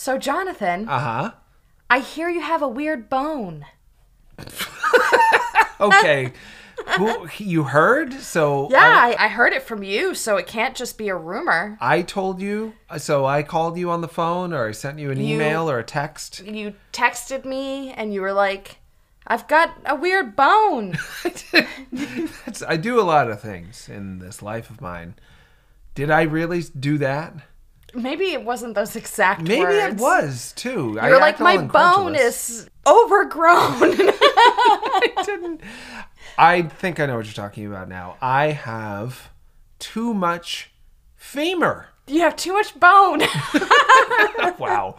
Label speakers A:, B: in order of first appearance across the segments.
A: So, Jonathan,
B: Uh huh.
A: I hear you have a weird bone.
B: Okay. Who you heard? So
A: Yeah, I, I heard it from you, so it can't just be a rumor.
B: I, I told you. So I called you on the phone, or I sent you an
A: You-
B: email or a text.
A: You texted me and you were like, I've got a weird bone.
B: That's, I do a lot of things in this life of mine. Did I really do that?
A: Maybe it wasn't those exact
B: Maybe
A: words.
B: it was too.
A: You were like, my bone is overgrown.
B: I didn't. I think I know what you're talking about now. I have too much femur.
A: you have too much bone.
B: Wow.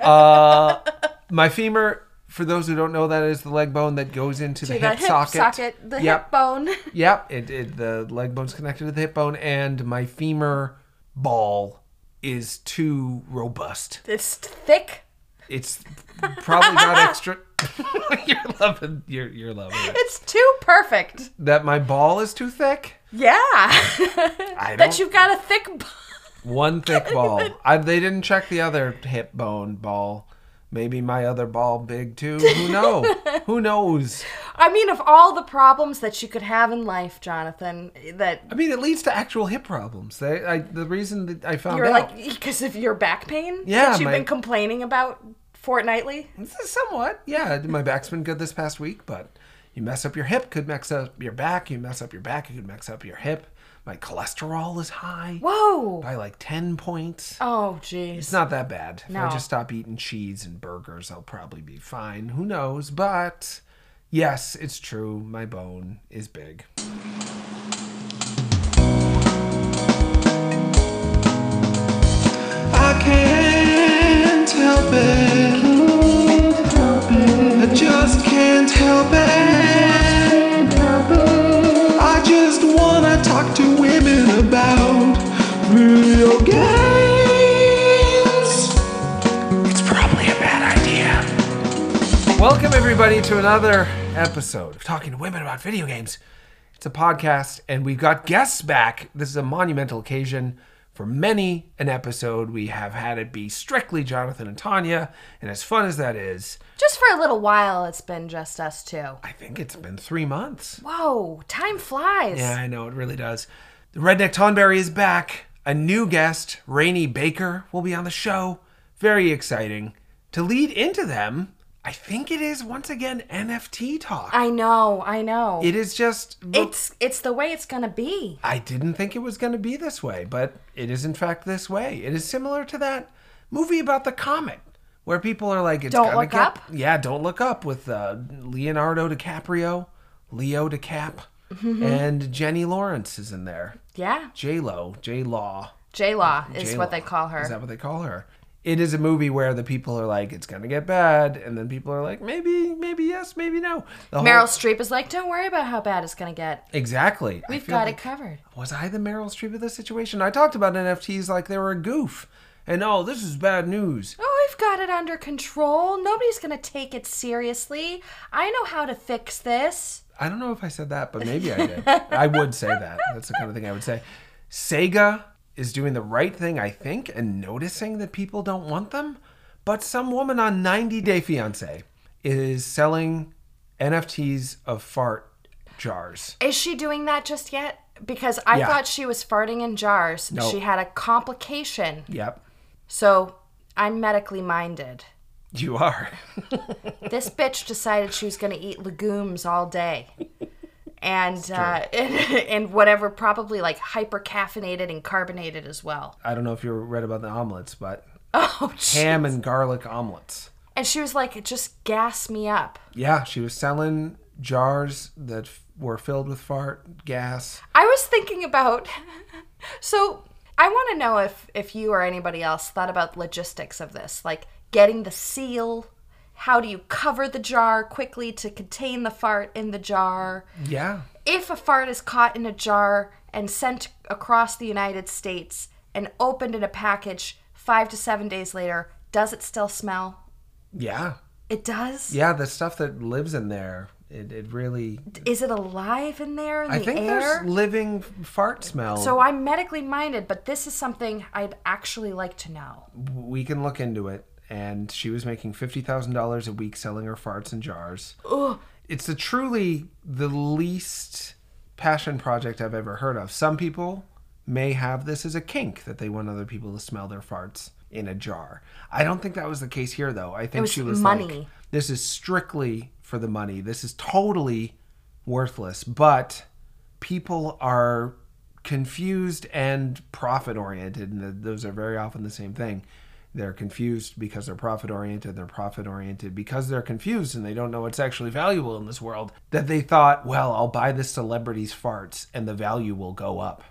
B: Uh, my femur, for those who don't know, that is the leg bone that goes into the,
A: the
B: hip,
A: hip
B: socket.
A: socket, the
B: yep.
A: hip bone.
B: Yep. It, it the leg bone's connected to the hip bone, and my femur ball is too robust.
A: It's thick.
B: It's probably got extra. you're loving. You're you're loving it.
A: It's too perfect.
B: That my ball is too thick.
A: Yeah.
B: I
A: that you've got a thick.
B: One thick ball. I, they didn't check the other hip bone ball. Maybe my other ball big too. Who know? Who knows?
A: I mean, of all the problems that you could have in life, Jonathan, that
B: I mean, it leads to actual hip problems. They, I, the reason that I found
A: you're
B: out,
A: like, because of your back pain
B: Yeah,
A: that you've
B: my-
A: been complaining about fortnightly.
B: somewhat, yeah. My back's been good this past week, but you mess up your hip, could mess up your back. You mess up your back, it could mess up your hip. My cholesterol is high
A: Whoa.
B: by like ten points.
A: Oh,
B: geez.
A: It's
B: not that bad. If I
A: No.
B: just stop eating cheese and burgers, I'll probably be fine. Who knows? But yes, it's true. My bone is big.
C: I can't help it. I just can't help it.
B: Everybody, to another episode of Talking to Women About Video Games. It's a podcast, and we've got guests back. This is a monumental occasion. For many an episode, we have had it be strictly Jonathan and Tanya, and as fun as that is,
A: Just for a little while, it's been just us two.
B: I think it's been three months.
A: Whoa, time flies.
B: Yeah, I know, it really does. The Redneck Tonberry is back. A new guest, Rainey Baker, will be on the show. Very exciting. To lead into them, I think it is once again NFT talk.
A: I know, I know.
B: It is just.
A: it's it's the way it's gonna be.
B: I didn't think it was going to be this way, but it is in fact this way. It is similar to that movie about the comet, where people are like, "It's
A: Don't
B: gonna
A: Look
B: get,
A: Up?
B: Yeah, don't look up with uh, Leonardo DiCaprio, Leo DiCap,
A: Mm-hmm.
B: and Jenny Lawrence is in there.
A: Yeah.
B: J Lo, J Law.
A: J Law is
B: J-Lo.
A: what they call her.
B: Is that what they call her? It is a movie where the people are like, "It's gonna get bad," and then people are like, "Maybe, maybe yes, maybe no." The whole-
A: Meryl Streep is like, don't worry about how bad it's gonna get.
B: Exactly.
A: We've got
B: like-
A: it covered.
B: Was I the Meryl Streep of this situation? I talked about NFTs like they were a goof. And oh, this is bad news.
A: Oh, we've got it under control. Nobody's gonna take it seriously. I know how to fix this.
B: I don't know if I said that, but maybe I did. I would say that. That's the kind of thing I would say. Sega is doing the right thing, I think, and noticing that people don't want them. But some woman on 90 Day Fiance is selling NFTs of fart jars.
A: Is she doing that just yet? Because I
B: Yeah.
A: thought she was farting in jars.
B: No.
A: She had a complication.
B: Yep.
A: So I'm medically minded.
B: You are.
A: This bitch decided she was going to eat legumes all day. And, uh, and and whatever, probably like hyper caffeinated and carbonated as well.
B: I don't know if you read about the omelets, but
A: Oh, gee.
B: ham and garlic omelets.
A: And she was like, it just gas me up.
B: Yeah, she was selling jars that f- were filled with fart gas.
A: I was thinking about. So I want to know if if you or anybody else thought about logistics of this, like getting the seal. How do you cover the jar quickly to contain the fart in the jar?
B: Yeah.
A: If a fart is caught in a jar and sent across the United States and opened in a package five to seven days later, does it still smell?
B: Yeah.
A: It does.
B: Yeah, the stuff that lives in there, it, it really.
A: Is it alive in there in
B: I
A: the
B: think
A: air?
B: there's living fart smell.
A: So I'm medically minded, but this is something I'd actually like to know.
B: we can look into it. And she was making fifty thousand dollars a week selling her farts in jars.
A: Ugh.
B: It's a truly the least passion project I've ever heard of. Some people may have this as a kink that they want other people to smell their farts in a jar. I don't think that was the case here, though. I think
A: was
B: she was
A: money.
B: like, "This is strictly for the money. This is totally worthless." But people are confused and profit oriented, and those are very often the same thing. They're confused because they're profit oriented. They're profit oriented because they're confused and they don't know what's actually valuable in this world. That they thought, well, I'll buy this celebrity's farts and the value will go up.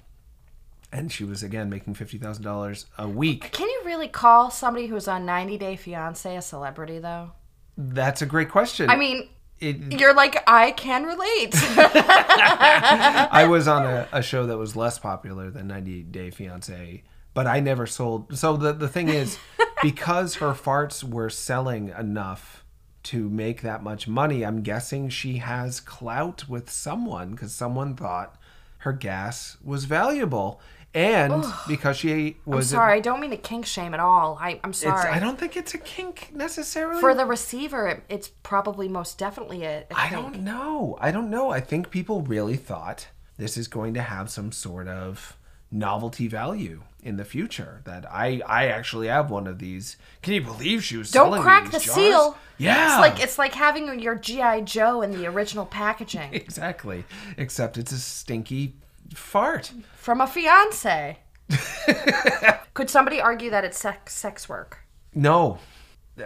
B: And she was again making fifty thousand dollars a week.
A: Can you really call somebody who's on 90 Day Fiance a celebrity, though?
B: That's a great question.
A: I mean,
B: it,
A: you're like, I can relate.
B: I was on a, a show that was less popular than 90 Day Fiance, but I never sold. So the, the thing is, because her farts were selling enough to make that much money, I'm guessing she has clout with someone because someone thought her gas was valuable. And because she was.
A: I'm sorry, I don't mean to kink shame at all. I, I'm
B: It's,
A: sorry.
B: I don't think it's a kink necessarily.
A: For the receiver, it, it's probably most definitely a, a
B: I don't know. I don't know. I think people really thought this is going to have some sort of novelty value in the future. That I I actually have one of these. Can you believe she was
A: Don't
B: selling
A: crack
B: these
A: the
B: jars?
A: seal.
B: Yeah,
A: It's like it's like having your GI Joe in the original packaging
B: exactly. Except it's a stinky fart.
A: from a fiance. Could somebody argue that it's sex sex work?
B: No.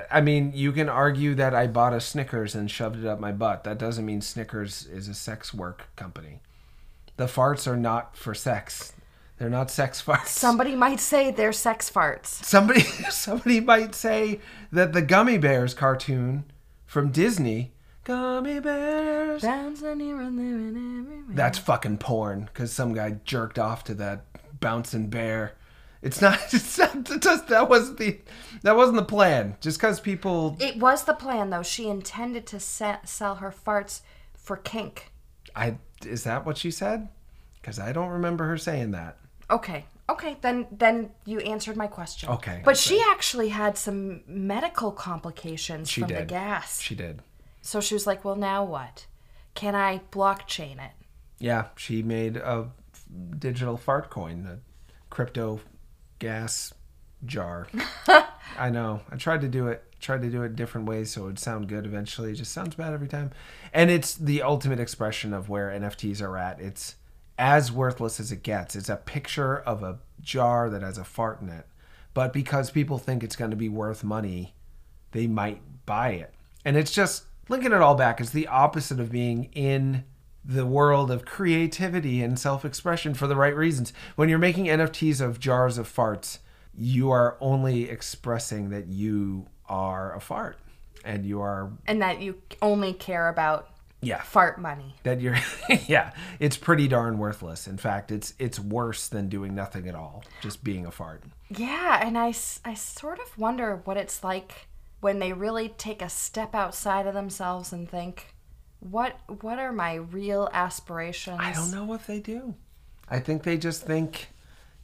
B: I mean, you can argue that I bought a Snickers and shoved it up my butt. That doesn't mean Snickers is a sex work company. The farts are not for sex. They're not sex farts.
A: Somebody might say they're sex farts.
B: Somebody somebody might say that the Gummy Bears cartoon from Disney, Gummy Bears,
A: Bouncing here and there and everywhere.
B: that's fucking porn cuz some guy jerked off to that bouncing bear. It's not it's not does, that was the that wasn't the plan. Just cuz people
A: It was the plan, though. She intended to se- sell her farts for kink.
B: I is that what she said? Cuz I don't remember her saying that.
A: Okay, okay, then then you answered my question.
B: Okay,
A: but she actually had some medical complications
B: She
A: from the
B: did.
A: gas.
B: She did.
A: so she was like, "Well, now what? Can I blockchain it?"
B: Yeah, she made a digital fart coin, a crypto gas jar. I know. I tried to do it, tried to do it different ways so it would sound good eventually. It just sounds bad every time. And it's the ultimate expression of where NFTs are at. It's as worthless as it gets. It's a picture of a jar that has a fart in it. But because people think it's going to be worth money, they might buy it. And it's just linking it all back is the opposite of being in the world of creativity and self-expression for the right reasons. When you're making NFTs of jars of farts, you are only expressing that you are a fart and you are
A: And that you only care about
B: yeah,
A: fart money.
B: that you're yeah, it's pretty darn worthless. In fact, it's it's worse than doing nothing at all, just being a fart.
A: Yeah, and i i sort of wonder what it's like when they really take a step outside of themselves and think, what what are my real aspirations?
B: I don't know what they do. I think they just think,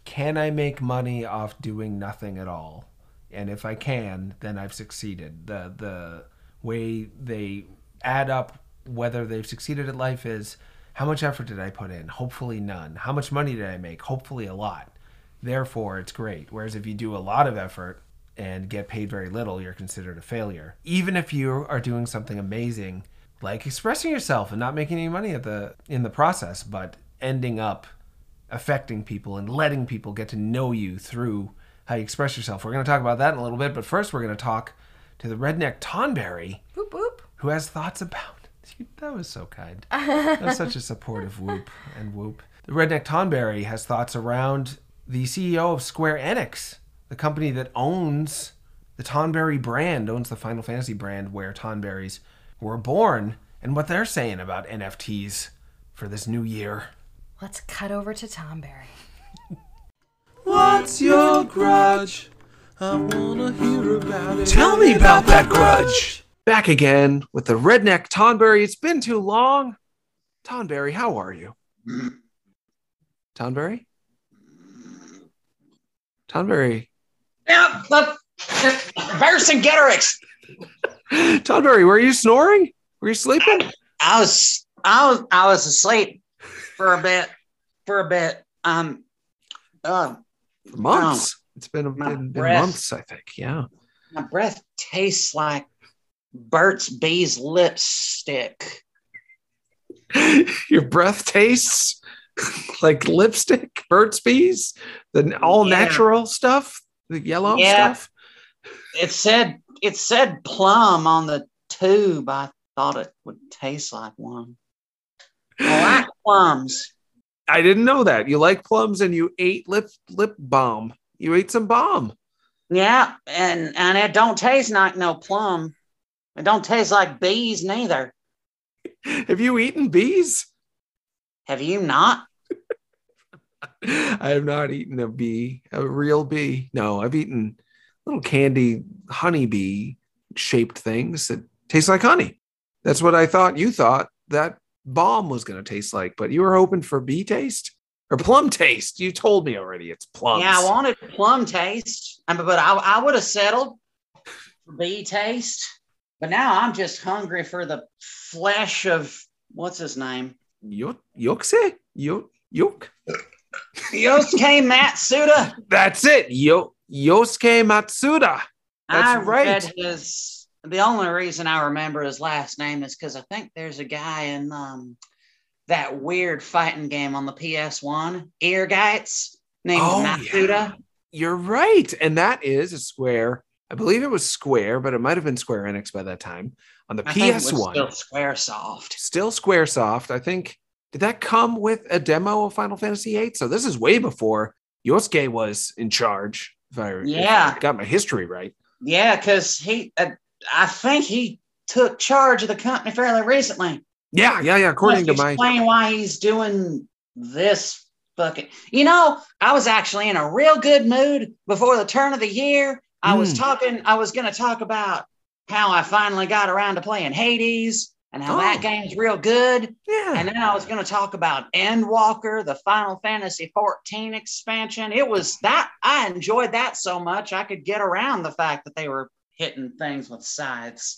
B: can I make money off doing nothing at all? And if I can, then I've succeeded. The the way they add up whether they've succeeded at life is how much effort did I put in? Hopefully none. How much money did I make? Hopefully a lot. Therefore, it's great. Whereas if you do a lot of effort and get paid very little, you're considered a failure. Even if you are doing something amazing, like expressing yourself and not making any money at the in the process, but ending up affecting people and letting people get to know you through how you express yourself. We're going to talk about that in a little bit, but first we're going to talk to the redneck Tonberry
A: Whoop whoop.
B: who has thoughts about. That was so kind. That was such a supportive whoop and whoop. The Redneck Tonberry has thoughts around the CEO of Square Enix, the company that owns the Tonberry brand, owns the Final Fantasy brand where Tonberries were born, and what they're saying about NFTs for this new year.
A: Let's cut over to Tonberry.
C: What's your grudge? I wanna hear about it.
B: Tell me about that grudge. Back again with the Redneck Tonberry. It's been too long. Tonberry, how are you? Tonberry? Tonberry.
D: Yeah, that's Vercingetorix.
B: Toddberry, were you snoring? Were you sleeping?
D: I was I was I was asleep for a bit. For a bit. Um uh,
B: For months. It's been, been, been
D: breath.
B: months, I think. Yeah.
D: my breath tastes like Burt's Bees lipstick.
B: Your breath tastes like lipstick, Burt's Bees, the all
D: Yeah.
B: natural stuff, the yellow
D: Yeah.
B: stuff.
D: It said it said plum on the tube. I thought it would taste like one. I like plums.
B: I didn't know that. You like plums and you ate lip lip balm. You ate some balm.
D: Yeah, and and it don't taste like no plum. It don't taste like bees neither.
B: Have you eaten bees?
D: Have you not?
B: I have not eaten a bee, a real bee. No, I've eaten little candy honeybee shaped things that taste like honey. That's what I thought you thought that balm was going to taste like, but you were hoping for bee taste or plum taste. You told me already it's plum.
D: Yeah, I wanted plum taste, but I, I would have settled for bee taste. But now I'm just hungry for the flesh of what's his name?
B: Yo- Yokse? Yo- Yok?
D: Yosuke Matsuda.
B: That's it. Yo- Yosuke Matsuda. That's
D: I
B: right.
D: read his. The only reason I remember his last name is because I think there's a guy in um, that weird fighting game on the PS1, Ehrgeiz, named
B: Oh,
D: Matsuda.
B: You're right. And that is a Square. I believe it was Square, but it might have been Square Enix by that time on the
D: I think it was
B: PS1.
D: still Squaresoft.
B: still Squaresoft. I think did that come with a demo of Final Fantasy VIII? So this is way before Yosuke was in charge. If I, if I got my history right.
D: Yeah, because he, uh, I think he took charge of the company fairly recently.
B: Yeah, yeah, yeah. According to my
D: explain why he's doing this bucket. You know, I was actually in a real good mood before the turn of the year. I was
B: Mm.
D: talking, I was going to talk about how I finally got around to playing Hades and how
B: Oh.
D: that game's real good.
B: yeah.
D: And then I was going to talk about Endwalker, the Final Fantasy 14 expansion. It was that I enjoyed that so much I could get around the fact that they were hitting things with scythes.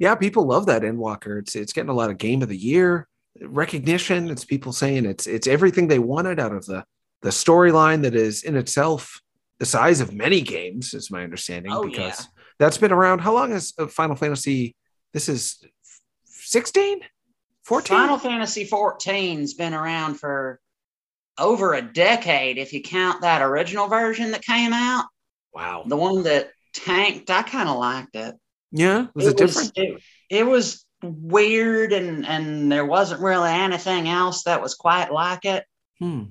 B: yeah, people love that Endwalker. It's it's getting a lot of game of the year recognition. It's people saying it's it's everything they wanted out of the the storyline that is in itself the size of many games, is my understanding.
D: Oh,
B: because
D: yeah.
B: that's been around. How long has uh, Final Fantasy? This is 16? 14?
D: Final Fantasy 14's been around for over a decade if you count that original version that came out.
B: Wow.
D: The one that tanked, I kind of liked it.
B: Yeah. Was it, different?
D: it, it was weird and and there wasn't really anything else that was quite like it.
B: Hmm.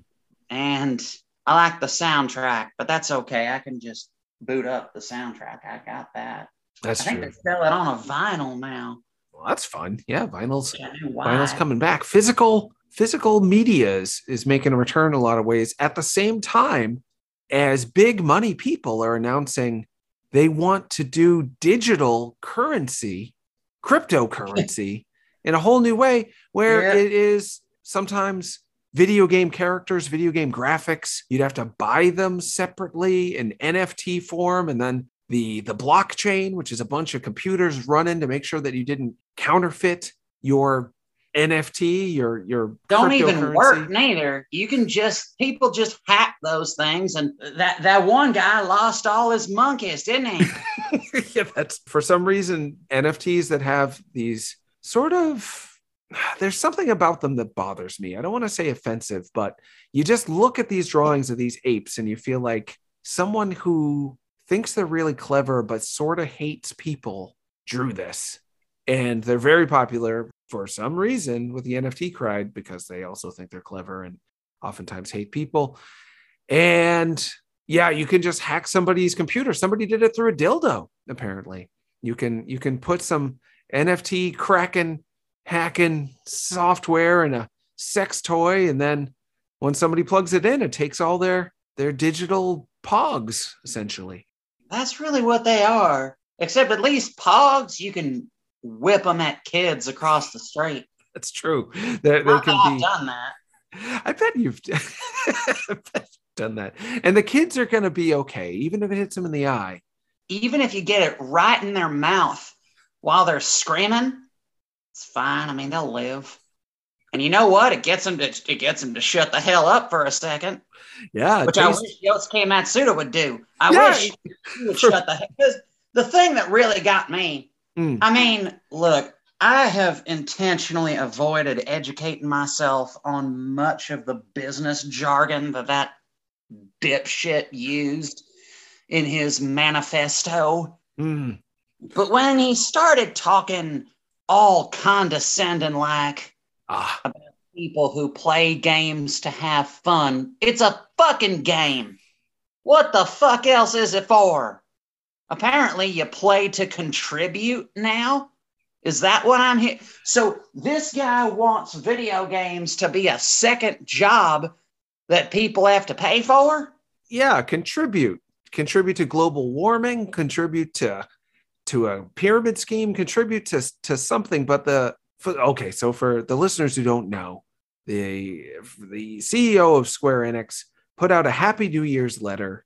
D: And I like the soundtrack, but that's okay. I can just boot up the soundtrack. I got that.
B: That's
D: I think
B: true.
D: they sell it on a vinyl now.
B: Well, that's fun. Yeah, vinyls.
D: Yeah, I know why.
B: Vinyl's coming back. Physical physical media is, is making a return in a lot of ways. At the same time, as big money people are announcing they want to do digital currency, cryptocurrency, in a whole new way, where
D: Yeah.
B: it is sometimes video game characters, video game graphics. You'd have to buy them separately in NFT form, and then the the blockchain, which is a bunch of computers running to make sure that you didn't counterfeit your NFT, your your
D: don't even work neither. You can just people just hack those things, and that that one guy lost all his monkeys, didn't he?
B: yeah, that's for some reason NFTs that have these sort of there's something about them that bothers me. I don't want to say offensive, but you just look at these drawings of these apes and you feel like someone who thinks they're really clever but sort of hates people drew this. And they're very popular for some reason with the NFT crowd because they also think they're clever and oftentimes hate people. And yeah, you can just hack somebody's computer. Somebody did it through a dildo, apparently. You can you can put some NFT cracking, hacking software and a sex toy, and then when somebody plugs it in, it takes all their their digital pogs, essentially.
D: That's really what they are. Except at least Pogs, you can whip them at kids across the street.
B: That's true. They, they can
D: I've
B: be.
D: done that.
B: I bet you've I bet you've done that. And the kids are going to be okay, even if it hits them in the eye.
D: even if you get it right in their mouth while they're screaming, it's fine. I mean, they'll live. And you know what? It gets them to it gets them to shut the hell up for a second,
B: Yeah,
D: which I wish Yosuke Matsuda would do. I
B: Yeah.
D: wish he would shut the hell. Because the thing that really got me,
B: Mm.
D: I mean, look, I have intentionally avoided educating myself on much of the business jargon that that dipshit used in his manifesto.
B: Mm.
D: But when he started talking all condescending like
B: Ah,
D: people who play games to have fun, it's a fucking game. What the fuck else is it for? Apparently, you play to contribute now. Is that what I'm here? So, this guy wants video games to be a second job that people have to pay for?
B: yeah, contribute. Contribute to global warming, contribute to to a pyramid scheme, contribute to to something. But the for, okay, so for the listeners who don't know, the the CEO of Square Enix put out a Happy New Year's letter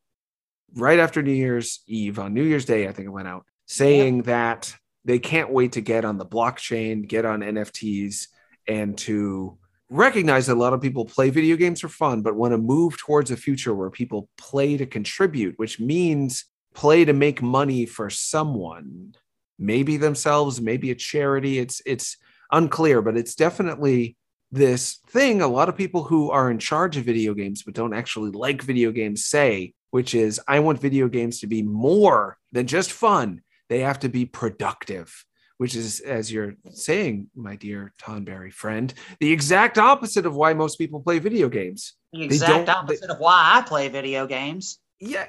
B: right after New Year's Eve on New Year's Day, I think it went out, saying that they can't wait to get on the blockchain, get on NFTs, and to recognize that a lot of people play video games for fun, but want to move towards a future where people play to contribute, which means play to make money for someone, maybe themselves, maybe a charity. It's it's unclear, but it's definitely this thing a lot of people who are in charge of video games but don't actually like video games say, which is I want video games to be more than just fun. They have to be productive, which is, as you're saying, my dear Tonberry friend, the exact opposite of why most people play video games.
D: The exact opposite of why I play video games.
B: Yeah,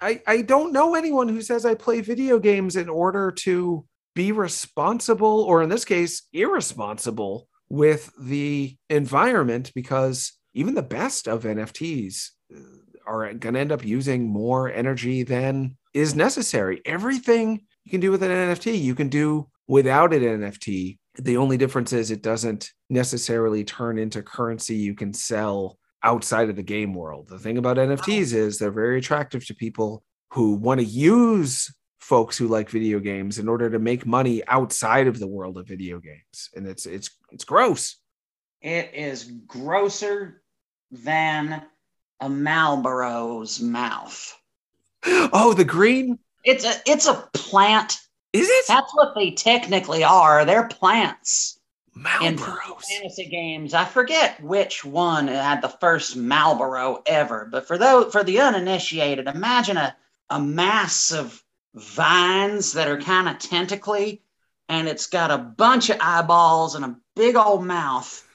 B: I, I don't know anyone who says I play video games in order to be responsible, or in this case, irresponsible with the environment because even the best of NFTs uh, are going to end up using more energy than is necessary. Everything you can do with an NFT, you can do without an NFT. The only difference is it doesn't necessarily turn into currency you can sell outside of the game world. The thing about NFTs is they're very attractive to people who want to use folks who like video games in order to make money outside of the world of video games. And it's it's it's gross.
D: It is grosser than a Malboro's mouth.
B: Oh, the green?
D: It's a it's a plant.
B: Is it?
D: That's what they technically are. They're plants. In
B: Malboros.
D: fantasy games, I forget which one had the first Marlboro ever, but for those for the uninitiated, imagine a, a mass of vines that are kind of tentacly, and it's got a bunch of eyeballs and a big old mouth,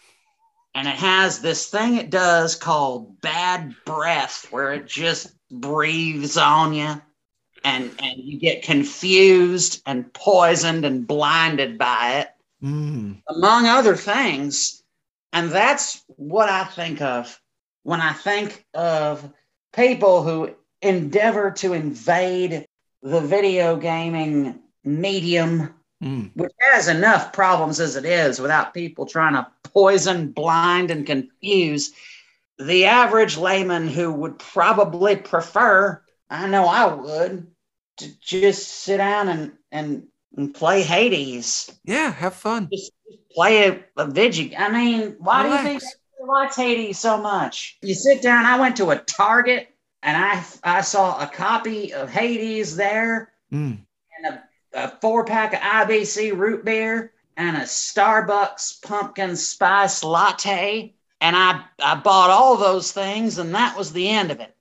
D: and it has this thing it does called bad breath, where it just breathes on you, and and you get confused and poisoned and blinded by it
B: Mm.
D: among other things. And that's what I think of when I think of people who endeavor to invade the video gaming medium,
B: Mm.
D: which has enough problems as it is without people trying to poison, blind, and confuse. The average layman who would probably prefer, I know I would, to just sit down and, and, and play Hades
B: Yeah, have fun.
D: just play a, a video. I mean, why do you think
B: Relax.
D: everybody likes Hades so much? You sit down. I went to a Target and I I saw a copy of Hades there
B: Mm.
D: and a, a four pack of IBC root beer and a Starbucks pumpkin spice latte. And I, I bought all those things, and that was the end of it.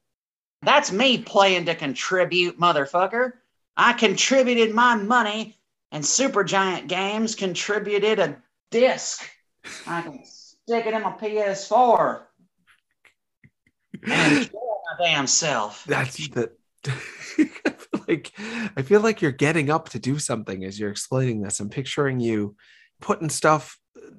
D: That's me playing to contribute, motherfucker. I contributed my money, and Supergiant Games contributed a disc. I can stick it in my PS4 and enjoy my damn self.
B: That's the I feel like I feel like you're getting up to do something as you're explaining this. I'm picturing you putting stuff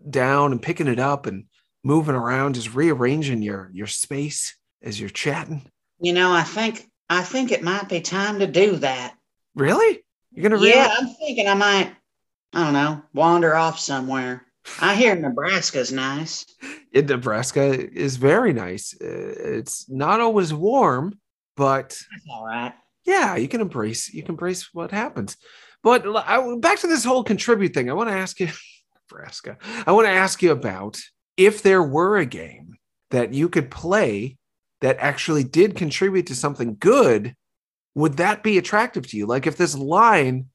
B: down and picking it up and moving around, just rearranging your your space as you're chatting.
D: You know, I think I think it might be time to do that.
B: Really? You're gonna
D: Yeah, I'm thinking I might, I don't know, wander off somewhere. I hear Nebraska's nice.
B: Nebraska is very nice. Uh, It's not always warm, but
D: That's all right.
B: yeah, you can embrace you can embrace what happens. But I- back to this whole contribute thing. I want to ask you, Nebraska. I want to ask you about if there were a game that you could play that actually did contribute to something good, would that be attractive to you? Like if this line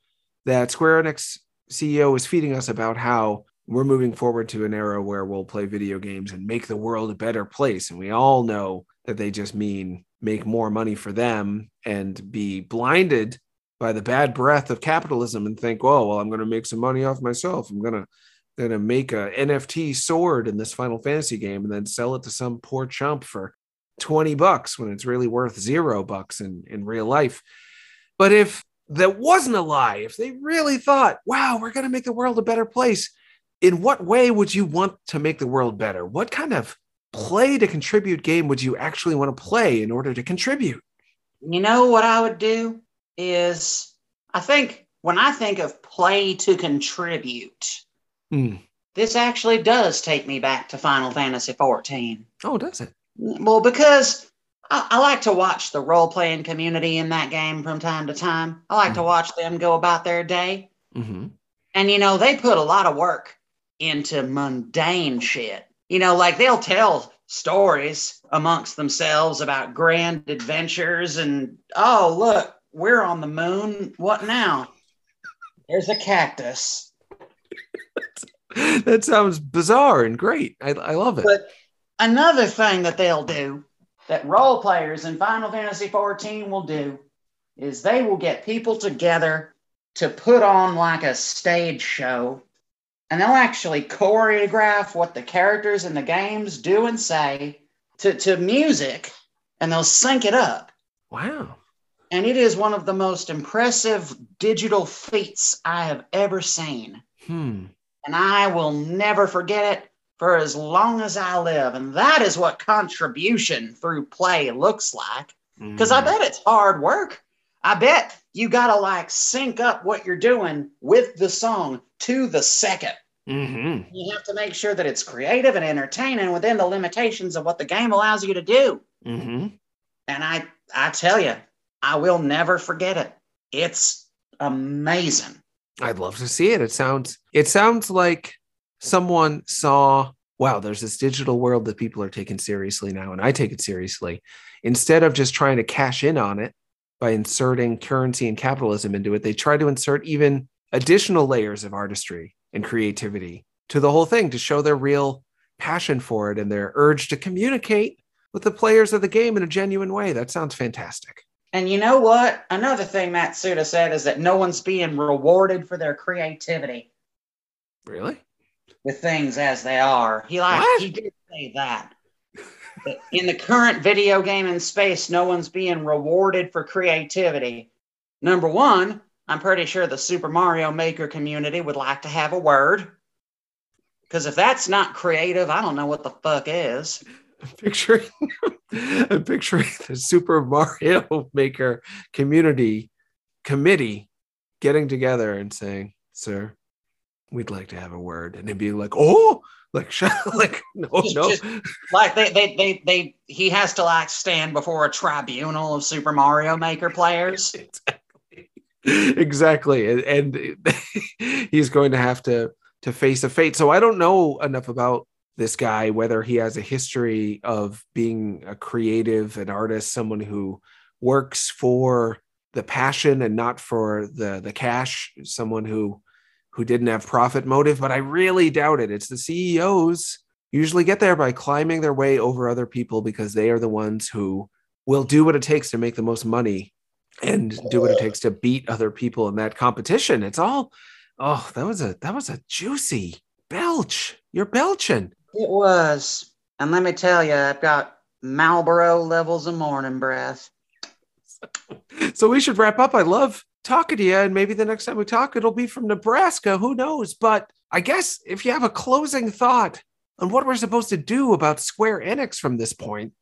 B: that Square Enix CEO is feeding us about how we're moving forward to an era where we'll play video games and make the world a better place. And we all know that they just mean make more money for them and be blinded by the bad breath of capitalism and think, oh, well, I'm going to make some money off myself. I'm going to make a NFT sword in this Final Fantasy game and then sell it to some poor chump for 20 bucks when it's really worth zero bucks in, in real life. But if that wasn't a lie, if they really thought, wow, we're going to make the world a better place, in what way would you want to make the world better? What kind of play to contribute game would you actually want to play in order to contribute?
D: You know what I would do is I think when I think of play to contribute,
B: Hmm.
D: this actually does take me back to Final Fantasy 14.
B: Oh, does it?
D: Well, because I, I like to watch the role playing community in that game from time to time. I like to
B: Mhm.
D: watch them go about their day.
B: Mm-hmm.
D: And, you know, they put a lot of work into mundane shit. You know, like they'll tell stories amongst themselves about grand adventures and, oh, look, we're on the moon. What now? There's a cactus.
B: that sounds bizarre and great. I, I love it.
D: But another thing that they'll do that role players in Final Fantasy XIV will do is they will get people together to put on like a stage show and they'll actually choreograph what the characters in the games do and say to, to music and they'll sync it up.
B: wow.
D: And it is one of the most impressive digital feats I have ever seen.
B: Hmm.
D: and I will never forget it for as long as I live. And that is what contribution through play looks like. Because I
B: Mm.
D: bet it's hard work. I bet you got to like sync up what you're doing with the song to the second.
B: Mhm.
D: You have to make sure that it's creative and entertaining within the limitations of what the game allows you to do.
B: Mhm.
D: And I, I tell you, I will never forget it. It's amazing.
B: I'd love to see it. It sounds it sounds like someone saw, wow, there's this digital world that people are taking seriously now, and I take it seriously. Instead of just trying to cash in on it by inserting currency and capitalism into it, they try to insert even additional layers of artistry and creativity to the whole thing to show their real passion for it and their urge to communicate with the players of the game in a genuine way. That sounds fantastic.
D: And you know what? Another thing Matsuda said is that no one's being rewarded for their creativity
B: Really?
D: With things as they are. He like
B: What?
D: he did say that. In the current video game in space, no one's being rewarded for creativity. Number one, I'm pretty sure the Super Mario Maker community would like to have a word. Because if that's not creative, I don't know what the fuck is.
B: I'm picturing I'm picturing the Super Mario Maker community committee getting together and saying, "Sir, we'd like to have a word," and it'd be like, "Oh, like like no,
D: Just-
B: no."
D: just- Like they, they, they, they, he has to like stand before a tribunal of Super Mario Maker players.
B: exactly, exactly, and, and he's going to have to to face a fate. So I don't know enough about this guy whether he has a history of being a creative, an artist, someone who works for the passion and not for the the cash, someone who who didn't have profit motive. But I really doubt it. It's the CEOs usually get there by climbing their way over other people because they are the ones who will do what it takes to make the most money and do what it takes to beat other people in that competition. It's all oh, that was a that was a juicy belch. You're belching.
D: It was. And let me tell you, I've got Malboro levels of morning breath.
B: So we should wrap up. I love talking to you, and maybe the next time we talk, it'll be from Nebraska. Who knows? But I guess if you have a closing thought on what we're supposed to do about Square Enix from this point,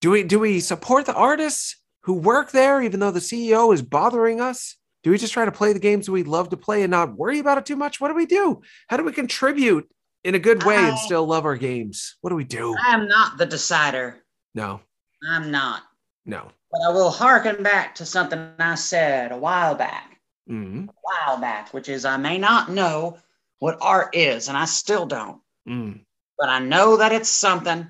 B: do we do we support the artists who work there, even though the CEO is bothering us? Do we just try to play the games we love to play and not worry about it too much? What do we do? How do we contribute in a good way and
D: uh,
B: still love our games? What do we do?
D: I am not the decider.
B: No,
D: I'm not.
B: no.
D: But I will hearken back to something I said a while back,
B: Mm.
D: a while back, which is I may not know what art is, and I still don't,
B: Mm.
D: but I know that it's something,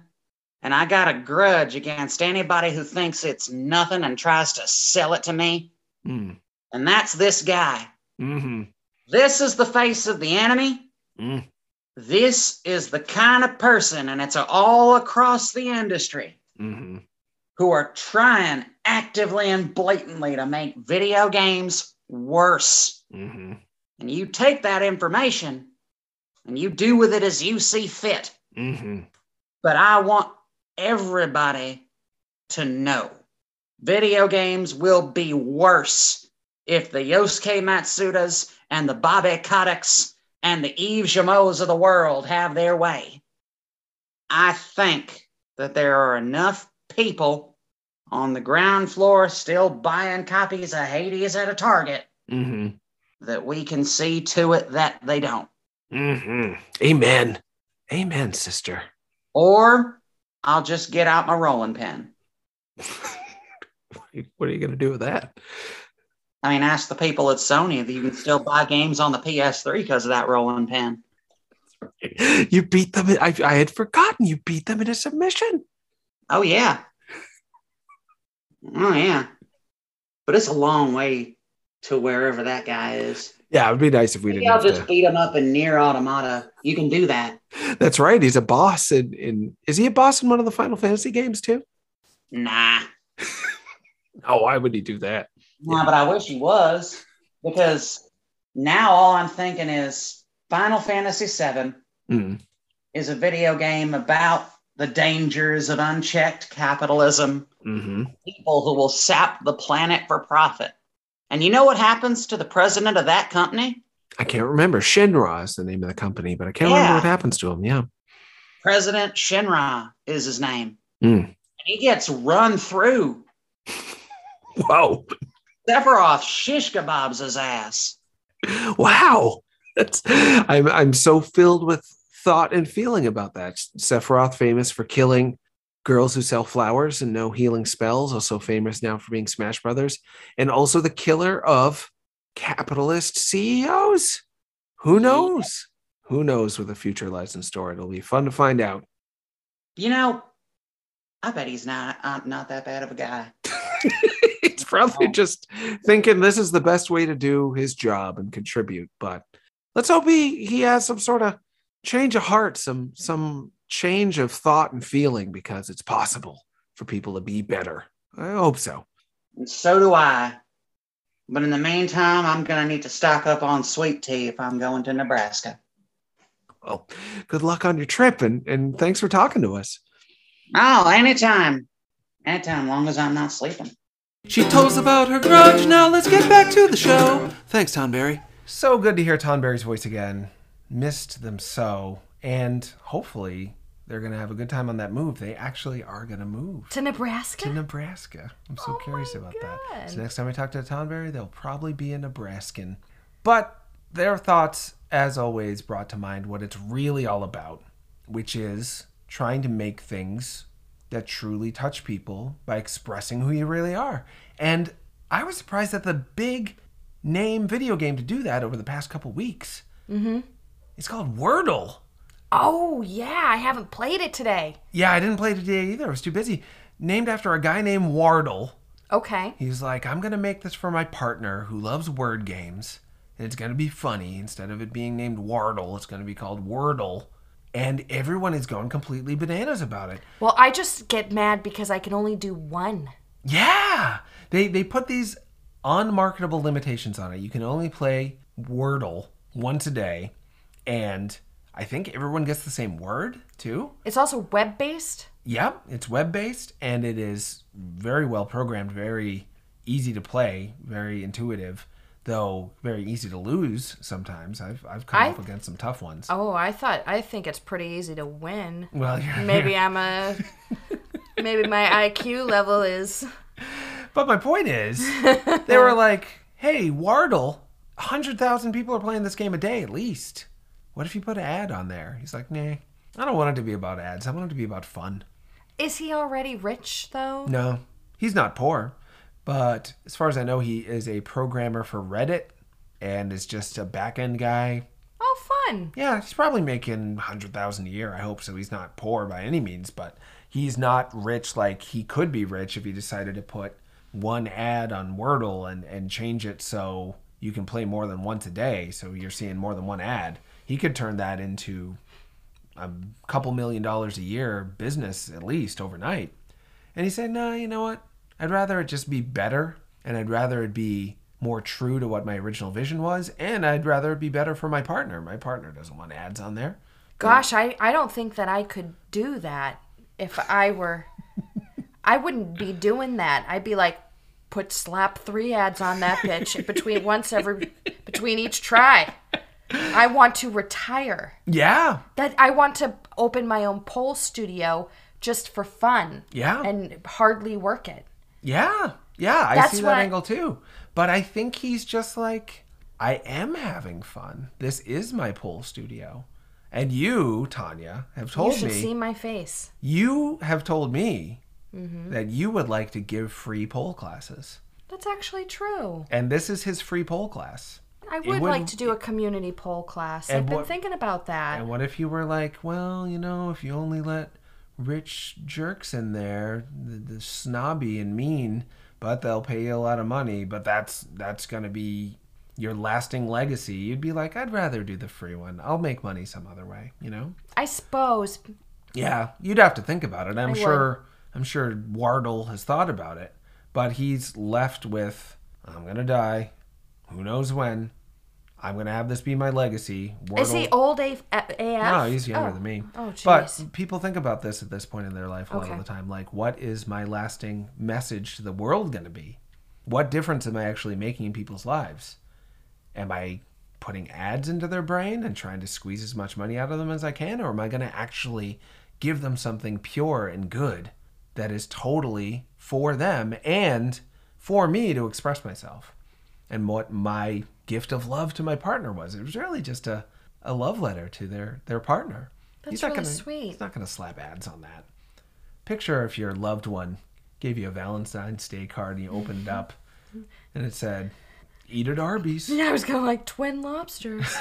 D: and I got a grudge against anybody who thinks it's nothing and tries to sell it to me,
B: Mm.
D: and that's this guy.
B: Mm-hmm.
D: This is the face of the enemy.
B: Mm.
D: This is the kind of person, and it's all across the industry,
B: Mm-hmm.
D: Who are trying actively and blatantly to make video games worse.
B: Mm-hmm.
D: And you take that information and you do with it as you see fit.
B: Mm-hmm.
D: But I want everybody to know video games will be worse if the Yosuke Matsudas and the Bobby Koticks and the Eve Jamos of the world have their way. I think that there are enough people on the ground floor still buying copies of Hades at a Target
B: Mm-hmm.
D: that we can see to it that they don't.
B: Mm-hmm. Amen. Amen, sister.
D: Or I'll just get out my rolling pin.
B: what are you gonna do with that?
D: I mean, ask the people at Sony that you can still buy games on the PS3 because of that rolling pin.
B: You beat them. I, I had forgotten you beat them into submission.
D: Oh, yeah. Oh, yeah. But it's a long way to wherever that guy is.
B: Yeah, it would be nice if we
D: Maybe
B: didn't
D: I'll just
B: to.
D: beat him up in NieR Automata. You can do that.
B: That's right. He's a boss in, in. Is he a boss in one of the Final Fantasy games too?
D: Nah.
B: Oh, why would he do that?
D: Nah, but I wish he was because now all I'm thinking is Final Fantasy VII
B: Mm.
D: is a video game about the dangers of unchecked capitalism
B: Mm-hmm.
D: people who will sap the planet for profit. And you know what happens to the president of that company?
B: I can't remember. Shinra is the name of the company, but I can't remember what happens to him. Yeah.
D: President Shinra is his name.
B: Mm.
D: And he gets run through.
B: Whoa.
D: Sephiroth shish kebabs his ass.
B: Wow. That's I'm I'm so filled with thought and feeling about that. Sephiroth famous for killing girls who sell flowers and no healing spells, also famous now for being Smash Brothers, and also the killer of capitalist CEOs. Who knows? Who knows where the future lies in store? It'll be fun to find out.
D: You know, I bet he's not uh, not that bad of a guy.
B: He's probably just thinking this is the best way to do his job and contribute. But let's hope he he has some sort of change of heart, some some change of thought and feeling because it's possible for people to be better. I hope so.
D: And so do I. But in the meantime, I'm going to need to stock up on sweet tea if I'm going to Nebraska.
B: Well, good luck on your trip and and thanks for talking to us.
D: Oh, anytime. Anytime, long as I'm not sleeping.
C: She told us about her grudge. Now let's get back to the show. Thanks, Tonberry.
B: So good to hear Tonberry's voice again. Missed them so, and hopefully they're gonna have a good time on that move. They actually are gonna move.
A: To Nebraska?
B: to Nebraska. I'm so
A: Oh
B: curious about that. So next time we talk to Tonberry, they'll probably be a Nebraskan. But their thoughts, as always, brought to mind what it's really all about, which is trying to make things that truly touch people by expressing who you really are. And I was surprised that the big name video game to do that over the past couple weeks. Mm-hmm. It's called Wordle.
A: Oh, yeah. I haven't played it today.
B: Yeah, I didn't play it today either. I was too busy. Named after a guy named Wardle.
A: Okay.
B: He's like, I'm gonna make this for my partner who loves word games, and it's gonna be funny. Instead of it being named Wardle, it's gonna be called Wordle. And everyone is going completely bananas about it.
A: Well, I just get mad because I can only do one.
B: Yeah, they they put these unmarketable limitations on it. You can only play Wordle once a day, and I think everyone gets the same word too.
A: It's also web based.
B: Yep, it's web based and it is very well programmed, very easy to play, very intuitive, though very easy to lose sometimes. I've I've come
A: I-
B: up against some tough ones.
A: Oh, I thought, I think it's pretty easy to win.
B: Well,
A: Maybe I'm a, maybe my IQ level is.
B: but my point is, they were like, "Hey, Wardle, hundred thousand people are playing this game a day at least. What if you put an ad on there?" He's like, "Nah, I don't want it to be about ads. I want it to be about fun."
A: Is he already rich though?
B: No, He's not poor, but as far as I know, he is a programmer for Reddit and is just a back end guy.
A: Oh, fun.
B: Yeah, he's probably making 100,000 a year. I hope so. He's not poor by any means, but he's not rich like he could be rich if he decided to put one ad on Wordle and, and change it so you can play more than once a day. So you're seeing more than one ad. He could turn that into a couple million dollars a year business at least overnight. And he said, no, you know what? I'd rather it just be better and I'd rather it be more true to what my original vision was and I'd rather it be better for my partner. My partner doesn't want ads on there.
A: Gosh, I, I don't think that I could do that if I were. I wouldn't be doing that. I'd be like, put slap three ads on that bitch between once every between each try. I want to retire.
B: Yeah.
A: That I want to open my own pole studio just for fun.
B: Yeah.
A: And hardly work it.
B: Yeah. Yeah, I
A: That's
B: see that
A: I-
B: angle too. But I think he's just like I am having fun. This is my pole studio. And you, Tanya, have
A: You
B: told
A: should
B: me
A: see my face.
B: you have told me
A: Mm-hmm.
B: that you would like to give free pole classes.
A: That's actually true.
B: And this is his free pole class.
A: I would
B: would-
A: like to do a community poll class. I've been
B: what-
A: thinking about that.
B: And what if you were like, well, you know, if you only let rich jerks in there, the, the snobby and mean, but they'll pay you a lot of money, but that's that's gonna be your lasting legacy. You'd be like, I'd rather do the free one. I'll make money some other way, you know?
A: I suppose.
B: Yeah, you'd have to think about it. I'm
A: I would.
B: sure I'm sure Wardle has thought about it, but he's left with I'm gonna die. Who knows when? I'm gonna have this be my legacy.
A: Is he old AF?
B: No, he's younger
A: Oh.
B: than me.
A: Oh,
B: But people think about this at this point in their life a lot of the time. Like, what is my lasting message to the world going to be? What difference am I actually making in people's lives? Am I putting ads into their brain and trying to squeeze as much money out of them as I can? Or am I going to actually give them something pure and good that is totally for them and for me to express myself? And what my gift of love to my partner was. It was really just a, a love letter to their, their partner.
A: That's
B: not
A: really
B: gonna,
A: sweet.
B: He's not going to slap ads on that. Picture if your loved one gave you a Valentine's Day card and you opened it up and it said, Eat at Arby's.
A: Yeah, I was going like twin lobsters.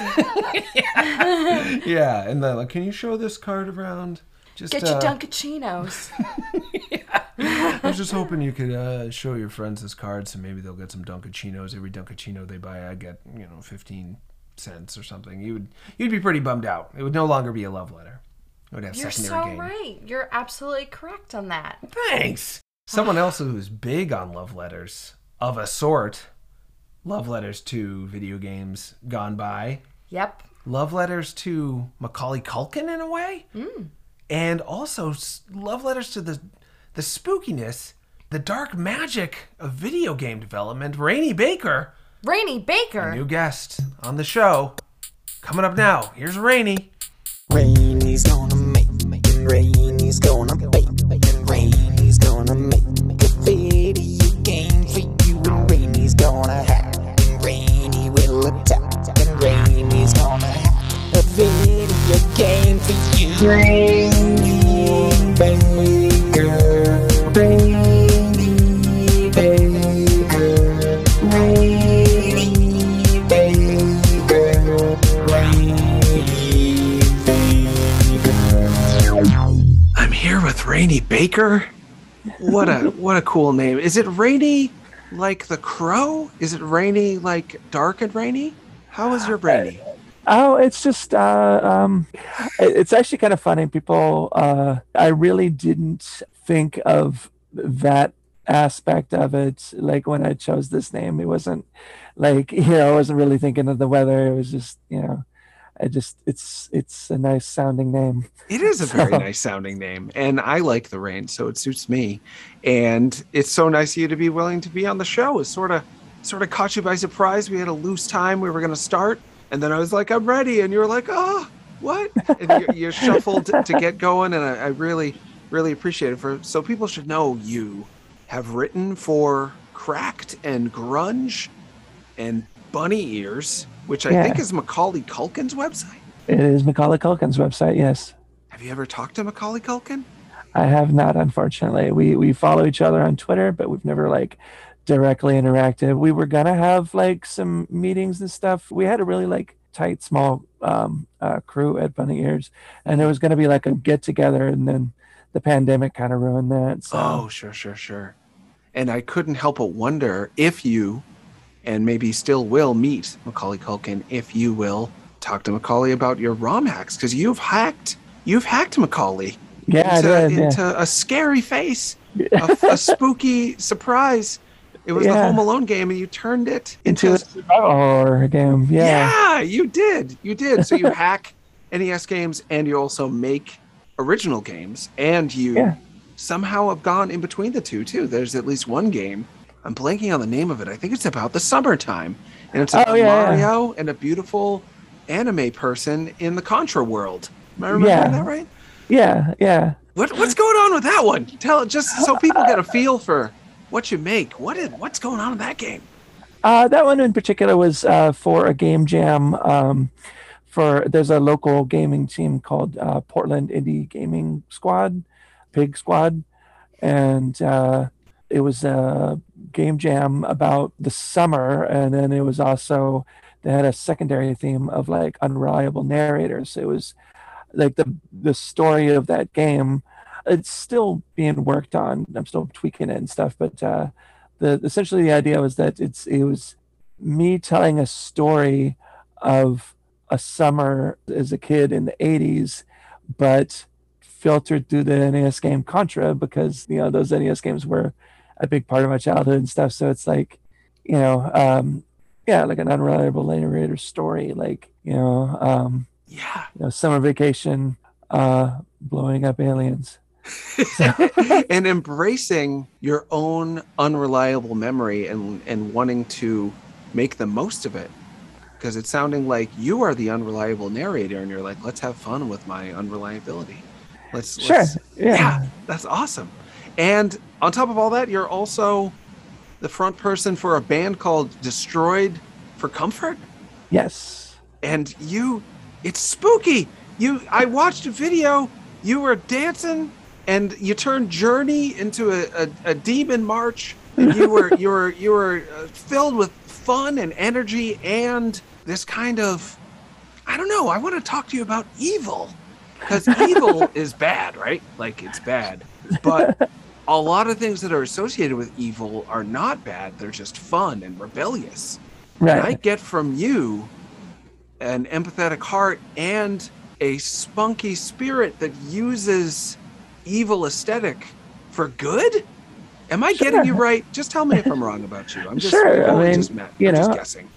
B: yeah, and then like, can you show this card around? Just
A: Get your
B: uh,
A: Dunkaccinos.
B: I was just hoping you could uh, show your friends this card, so maybe they'll get some Dunkaccinos. Every Dunkaccino they buy, I get you know fifteen cents or something. You would you'd be pretty bummed out. It would no longer be a love letter. It would have
A: You're
B: secondary
A: so
B: gain.
A: right. You're absolutely correct on that.
B: Thanks. Someone else who's big on love letters of a sort. Love letters to video games gone by.
A: Yep.
B: Love letters to Macaulay Culkin in a way. And also love letters to the the spookiness, the dark magic of video game development. Rainy Baker,
A: Rainy Baker.
B: new guest on the show. Coming up now. Here's Rainy.
E: Rainy's gonna make, Rainy's gonna bake, Rainy's gonna make a video game for you, and Rainy's gonna have, and Rainy will attack, and Rainy's gonna have a video game for you. Rainy Rainy Baker.
B: What a what a cool name. Is it Rainy like the crow? Is it rainy like dark and rainy? How is your Rainy?
F: Oh, it's just uh, um, it's actually kind of funny. People, uh, I really didn't think of that aspect of it. Like when I chose this name, it wasn't like you know, I wasn't really thinking of the weather. It was just you know, I just it's it's a nice sounding name.
B: It is a very nice sounding name, and I like the rain, so it suits me. And it's so nice of you to be willing to be on the show. It sort of sort of caught you by surprise. We had a loose time. We were going to start, and then I was like, "I'm ready," and you were like, "Oh, what?" And you, you shuffled to, to get going, and I, I really, really appreciate it. For so people should know you have written for Cracked and Grunge and Bunny Ears, which I
F: Yeah.
B: think is Macaulay Culkin's website.
F: It is Macaulay Culkin's website. Yes.
B: Have you ever talked to Macaulay Culkin?
F: I have not, unfortunately. We we follow each other on Twitter, but we've never like directly interacted. We were gonna have like some meetings and stuff. We had a really like tight, small um, uh, crew at Bunny Ears, and there was gonna be like a get together, and then the pandemic kind of ruined that. So
B: Oh, sure, sure, sure. And I couldn't help but wonder if you, and maybe still will, meet Macaulay Culkin, if you will talk to Macaulay about your ROM hacks, because you've hacked, you've hacked Macaulay
F: yeah,
B: into,
F: yeah.
B: into a scary face, a, a spooky surprise. It was the Home Alone game, and you turned it
F: into
B: into.
F: a survival horror game. Yeah.
B: yeah, you did. You did. So you hack NES games, and you also make original games, and you
F: Yeah.
B: somehow have gone in between the two too. There's at least one game. I'm blanking on the name of it. I think it's about the summertime, and it's
F: Oh,
B: about
F: yeah, yeah.
B: Mario and a beautiful anime person in the Contra world. Am I remembering
F: Yeah.
B: that right?
F: yeah, yeah.
B: What, what's going on with that one? Tell just so people get a feel for what you make. What is what's going on in that game?
F: Uh, that one in particular was uh, for a game jam. Um, for there's a local gaming team called uh, Portland Indie Gaming Squad, Pig Squad, and uh, it was a game jam about the summer, and then it was also they had a secondary theme of like unreliable narrators. It was like the the story of that game. It's still being worked on. I'm still tweaking it and stuff, but uh, the essentially the idea was that it's it was me telling a story of a summer as a kid in the 80s but filtered through the NES game Contra because you know those NES games were a big part of my childhood and stuff. So it's like you know um yeah like an unreliable narrator story like you know um
B: Yeah.
F: you know summer vacation uh blowing up aliens.
B: And embracing your own unreliable memory and and wanting to make the most of it. Because it's sounding like you are the unreliable narrator and you're like let's have fun with my unreliability. Let's
F: sure.
B: let's-
F: yeah.
B: yeah that's awesome and on top of all that you're also the front person for a band called destroyed for comfort?
F: Yes.
B: And you it's spooky. You i watched a video you were dancing and you turned journey into a, a, a demon march. And you were you were you were uh, filled with fun and energy and this kind of i don't know i want to talk to you about evil. Because evil is bad right? Like it's bad. But a lot of things that are associated with evil are not bad they're just fun and rebellious and I get from you an empathetic heart and a spunky spirit that uses evil aesthetic for good. Am I getting you right? Just tell me if I'm wrong about you. I'm just,
F: Sure, I mean,
B: just met.
F: you
B: I'm just
F: know,
B: guessing.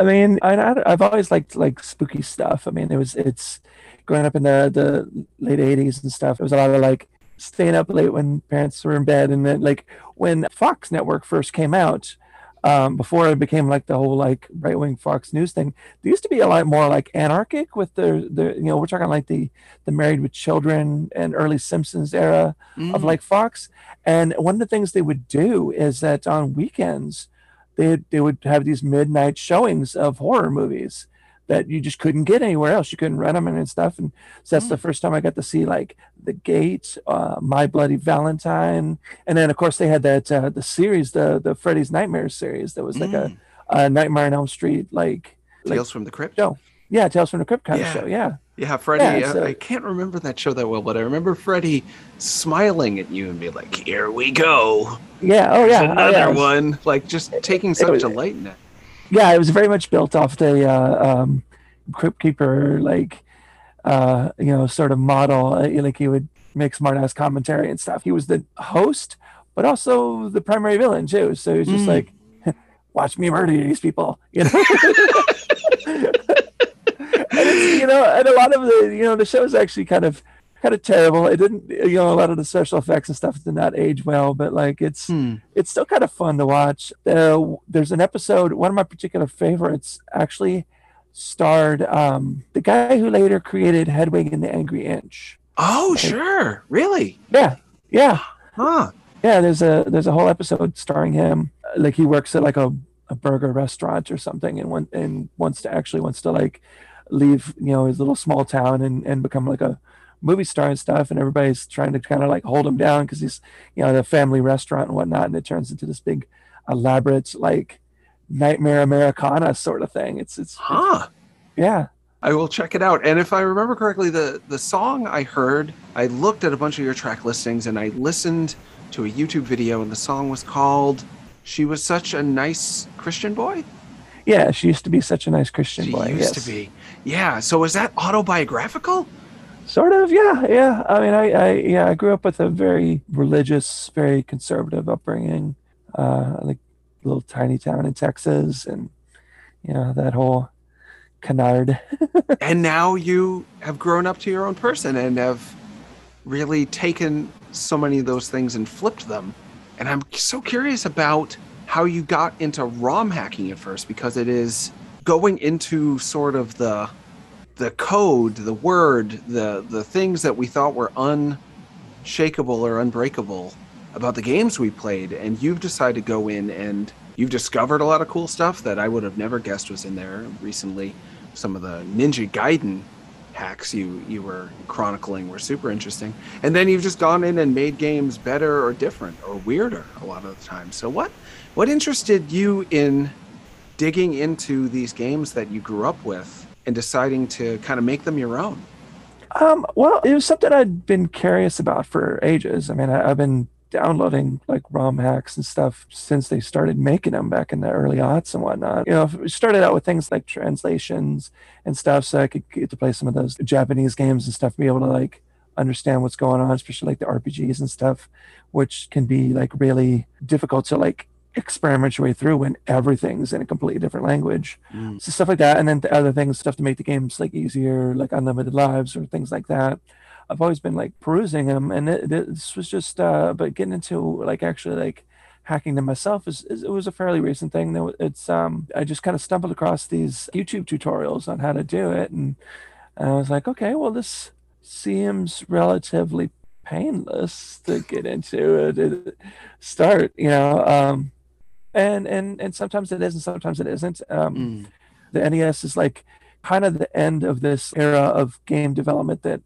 F: I mean, I, I, I've always liked like spooky stuff. I mean, it was it's growing up in the the late '80s and stuff. It was a lot of like staying up late when parents were in bed, and then like when Fox Network first came out, um, before it became like the whole like right wing Fox News thing. There used to be a lot more like anarchic with the the you know we're talking like the the Married with Children and early Simpsons era of
B: Mm.
F: like Fox. And one of the things they would do is that on weekends, they they would have these midnight showings of horror movies that you just couldn't get anywhere else. You couldn't rent them and stuff. And so that's the first time I got to see like The Gate, uh, My Bloody Valentine, and then of course they had that uh, the series, the the Freddy's Nightmares series that was like
B: Mm.
F: a, a Nightmare on Elm Street like like
B: Tales from the Crypt.
F: show. Yeah, Tales from the Crypt kind
B: Yeah.
F: of show. Yeah.
B: Yeah, Freddy.
F: Yeah, so-
B: I can't remember that show that well, but I remember Freddy smiling at you and be like, "Here we go,
F: Yeah. Oh yeah.
B: There's
F: Oh,
B: another
F: yeah.
B: One." Like just taking such
F: was-
B: delight in it.
F: Yeah, it was very much built off the uh, um, Crypt Keeper, like uh, you know, sort of model. Uh, like he would make smart ass commentary and stuff. He was the host, but also the primary villain too. So he was just
B: Mm.
F: like, "Watch me murder these people," you know. and you know, and a lot of the you know the show is actually kind of kind of terrible. It didn't, you know, a lot of the special effects and stuff did not age well, but like it's
B: Hmm.
F: it's still kind of fun to watch. Uh, there's an episode, one of my particular favorites actually starred um, the guy who later created Hedwig and the Angry Inch.
B: Oh, sure. Really?
F: Yeah, yeah,
B: Huh.
F: yeah. There's a there's a whole episode starring him. Like he works at like a, a burger restaurant or something, and one and wants to actually wants to like leave you know his little small town and and become like a movie star and stuff, and everybody's trying to kind of like hold him down because he's, you know, the family restaurant and whatnot, and it turns into this big, elaborate like nightmare Americana sort of thing. It's it's
B: Huh.
F: yeah.
B: I will check it out. And if I remember correctly, the the song I heard, I looked at a bunch of your track listings and I listened to a YouTube video, and the song was called "She Was Such a Nice Christian Boy."
F: Yeah, she used to be such a nice Christian boy.
B: She
F: boy.
B: used
F: yes.
B: to be. Yeah. So is that autobiographical?
F: Sort of, yeah, yeah. I mean, I, I, yeah, I grew up with a very religious, very conservative upbringing, uh, like a little tiny town in Texas, and you know that whole canard.
B: and now you have grown up to your own person and have really taken so many of those things and flipped them. And I'm so curious about how you got into ROM hacking at first because it is going into sort of the the code, the word, the the things that we thought were unshakable or unbreakable about the games we played and you've decided to go in and you've discovered a lot of cool stuff that I would have never guessed was in there recently. Some of the Ninja Gaiden hacks you you were chronicling were super interesting. And then you've just gone in and made games better or different or weirder a lot of the time. So what what interested you in digging into these games that you grew up with and deciding to kind of make them your own?
F: Um, well, it was something I'd been curious about for ages. I mean, I, I've been downloading like ROM hacks and stuff since they started making them back in the early aughts and whatnot. You know, started out with things like translations and stuff, so I could get to play some of those Japanese games and stuff, be able to like understand what's going on, especially like the RPGs and stuff, which can be like really difficult to like experiment your way through when everything's in a completely different language. So stuff like that, and then the other things, stuff to make the games like easier, like unlimited lives or things like that. I've always been like perusing them, and it, this was just, uh, but getting into like actually like hacking them myself is, is it was a fairly recent thing. Though it's um, I just kind of stumbled across these YouTube tutorials on how to do it, and, and I was like, okay, well this seems relatively painless to get into it, to start, you know. Um, and and and sometimes it is, and sometimes it isn't. Um,
B: Mm.
F: the NES is like kind of the end of this era of game development that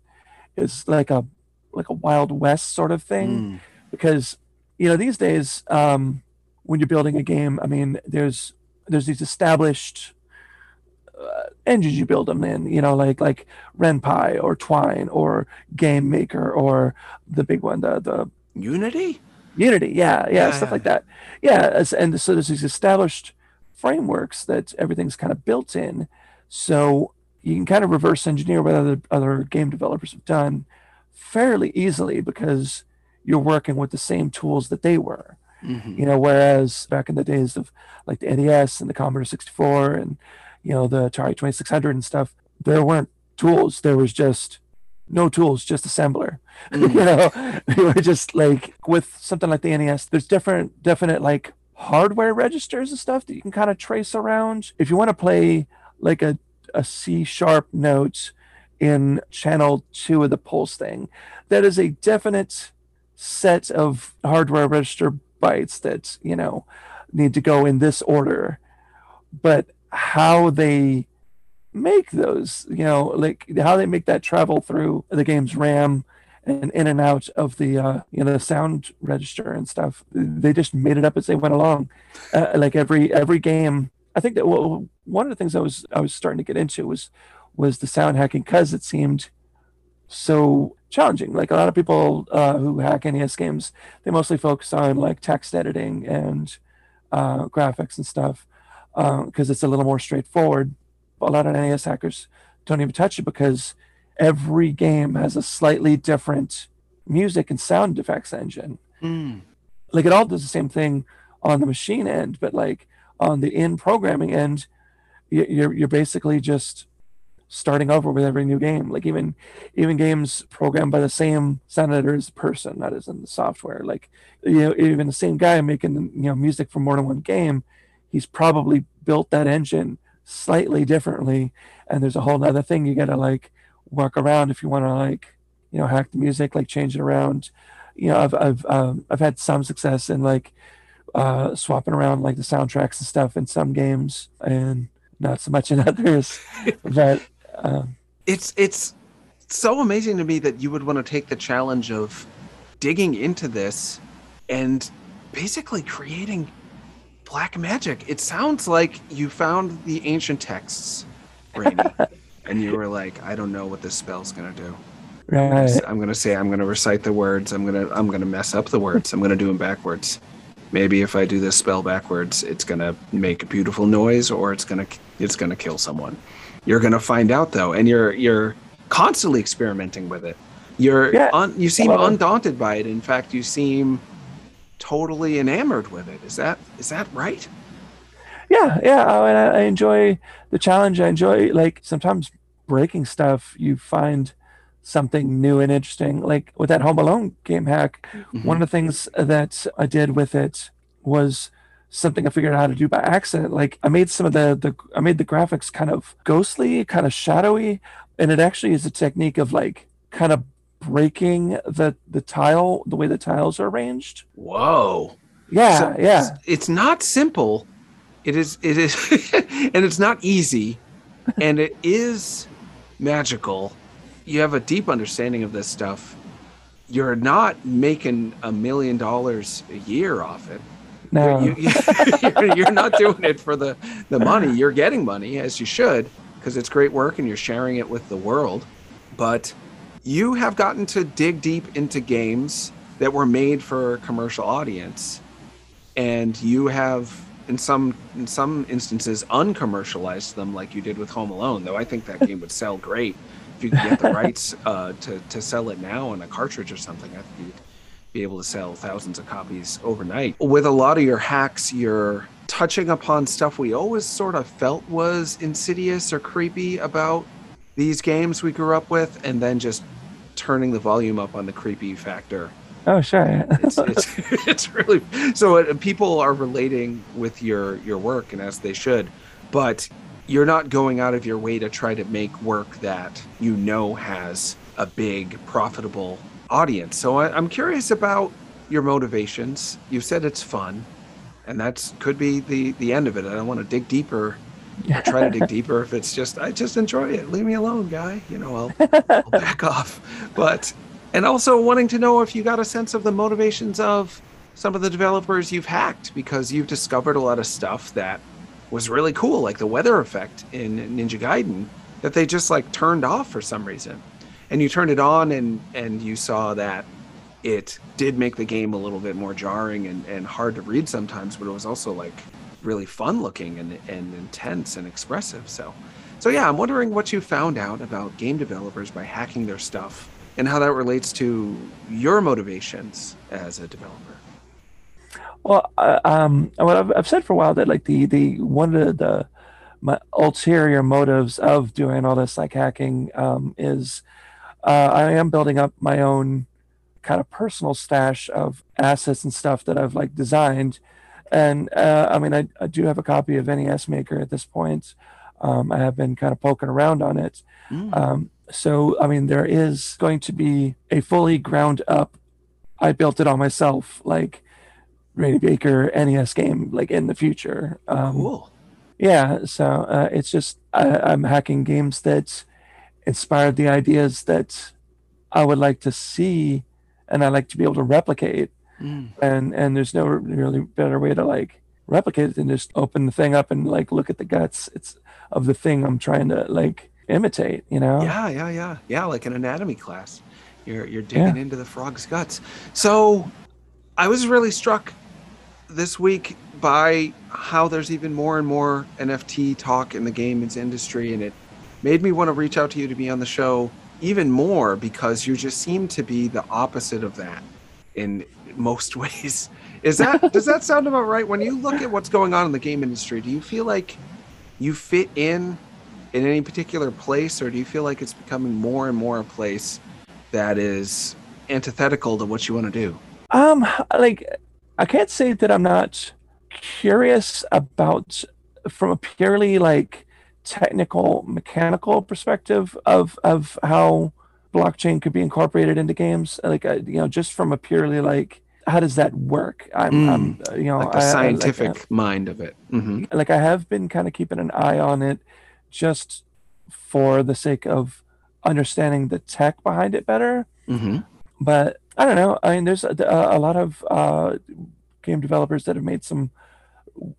F: is like a like a wild west sort of thing
B: Mm.
F: because you know these days um, when you're building a game i mean there's there's these established uh, engines you build them in you know like like Ren'Py or twine or game maker or the big one the the
B: Unity?
F: Unity, yeah, yeah,
B: Yeah,
F: stuff
B: yeah.
F: like that. Yeah, as- and so there's these established frameworks that everything's kind of built in. So you can kind of reverse engineer what other other game developers have done fairly easily because you're working with the same tools that they were.
B: Mhm.
F: You know, whereas back in the days of like the NES and the Commodore 64 and you know the Atari 2600 and stuff, there weren't tools. There was just no tools, just assembler. Mm. you know, we were just like with something like the NES. There's different, definite like hardware registers and stuff that you can kind of trace around. If you want to play like a a C sharp note in channel two of the pulse thing, that is a definite set of hardware register bytes that you know need to go in this order. But how they make those, you know, like how they make that travel through the game's RAM and in and out of the uh, you know the sound register and stuff. They just made it up as they went along. Uh, like every every game, I think that one of the things I was I was starting to get into was was the sound hacking because it seemed so challenging. Like a lot of people uh, who hack NES games, they mostly focus on like text editing and uh, graphics and stuff because it's a little more straightforward. A lot of NES hackers don't even touch it because every game has a slightly different music and sound effects engine.
B: Mm.
F: Like it all does the same thing on the machine end, but like on the in programming end, you're you're basically just starting over with every new game. Like even even games programmed by the same sound editor as the person, that is in the software. Like you know, even the same guy making you know music for more than one game, he's probably built that engine slightly differently. And there's a whole other thing you gotta like work around if you want to like you know hack the music, like change it around. You know, I've I've um, I've had some success in like uh, swapping around like the soundtracks and stuff in some games, and not so much in others. but um,
B: it's it's so amazing to me that you would want to take the challenge of digging into this and basically creating black magic. It sounds like you found the ancient texts, Rainy, and you were like, I don't know what this spell's gonna do.
F: Right.
B: I'm gonna say I'm gonna recite the words. I'm gonna I'm gonna mess up the words. I'm gonna do them backwards. Maybe if I do this spell backwards, it's gonna make a beautiful noise, or it's gonna it's gonna kill someone. You're gonna find out though, and you're you're constantly experimenting with it. You're
F: Yeah.
B: un, you seem undaunted by it. In fact, you seem totally enamored with it. Is that is that right?
F: yeah yeah oh, I, I enjoy the challenge i enjoy like sometimes breaking stuff you find something new and interesting like with that home alone game hack mm-hmm. one of the things that i did with it was something i figured out how to do by accident like i made some of the the i made the graphics kind of ghostly kind of shadowy and it actually is a technique of like kind of breaking the the tile the way the tiles are arranged
B: Whoa.
F: yeah
B: So
F: yeah
B: it's- It's not simple. It is it is and it's not easy and it is magical. You have a deep understanding of this stuff. You're not making a million dollars a year off it.
F: no
B: You, are you're not doing it for the, the money. You're getting money as you should because it's great work and you're sharing it with the world. But you have gotten to dig deep into games that were made for a commercial audience, and you have in some in some instances uncommercialized them like you did with Home Alone. Though I think that game would sell great if you could get the rights uh, to to sell it now on a cartridge or something. I think you'd be able to sell thousands of copies overnight. With a lot of your hacks, you're touching upon stuff we always sort of felt was insidious or creepy about these games we grew up with, and then just turning the volume up on the creepy factor.
F: oh sure
B: It's it's, it's really so uh, people are relating with your your work, and as they should, but you're not going out of your way to try to make work that you know has a big profitable audience. So I, I'm curious about your motivations. You said it's fun, and that's could be the the end of it. I don't want to dig deeper. I try to dig deeper if it's just I just enjoy it. Leave me alone, guy. You know, I'll, I'll back off. But and also wanting to know if you got a sense of the motivations of some of the developers you've hacked because you've discovered a lot of stuff that was really cool, like the weather effect in Ninja Gaiden that they just like turned off for some reason. And you turned it on and and you saw that it did make the game a little bit more jarring and, and hard to read sometimes, but it was also like really fun looking and, and intense and expressive. So so yeah, I'm wondering what you found out about game developers by hacking their stuff and how that relates to your motivations as a developer.
F: Well, uh, um, what I've, I've said for a while that like the the one of the my ulterior motives of doing all this like hacking um, is uh, I am building up my own kind of personal stash of assets and stuff that I've like designed, and uh, I mean I, I do have a copy of NES Maker at this point. Um, I have been kind of poking around on it. Um, so I mean there is going to be a fully ground up. I built it all myself, like Rainy Baker NES game like in the future. Um,
B: Cool.
F: Yeah, so uh, it's just I, I'm hacking games that inspired the ideas that I would like to see, and I like to be able to replicate.
B: Mm.
F: And and there's no really better way to like replicate it than just open the thing up and like look at the guts. It's of the thing I'm trying to like imitate. You know?
B: Yeah, yeah, yeah, yeah. Like an anatomy class, you're you're digging into the frog's guts. So, I was really struck this week by how there's even more and more NFT talk in the games industry, and it made me want to reach out to you to be on the show even more because you just seem to be the opposite of that in most ways. Is that does that sound about right? When you look at what's going on in the game industry, do you feel like you fit in in any particular place, or do you feel like it's becoming more and more a place that is antithetical to what you want to do?
F: Um, like I can't say that I'm not curious about from a purely like technical mechanical perspective of of how blockchain could be incorporated into games like you know just from a purely like how does that work i'm, I'm uh, you know
B: Like the
F: I- I- like,
B: scientific mind of it. hmm
F: like I have been kind of keeping an eye on it just for the sake of understanding the tech behind it better.
B: Mm-hmm.
F: But I don't know. I mean, there's a, a lot of uh, game developers that have made some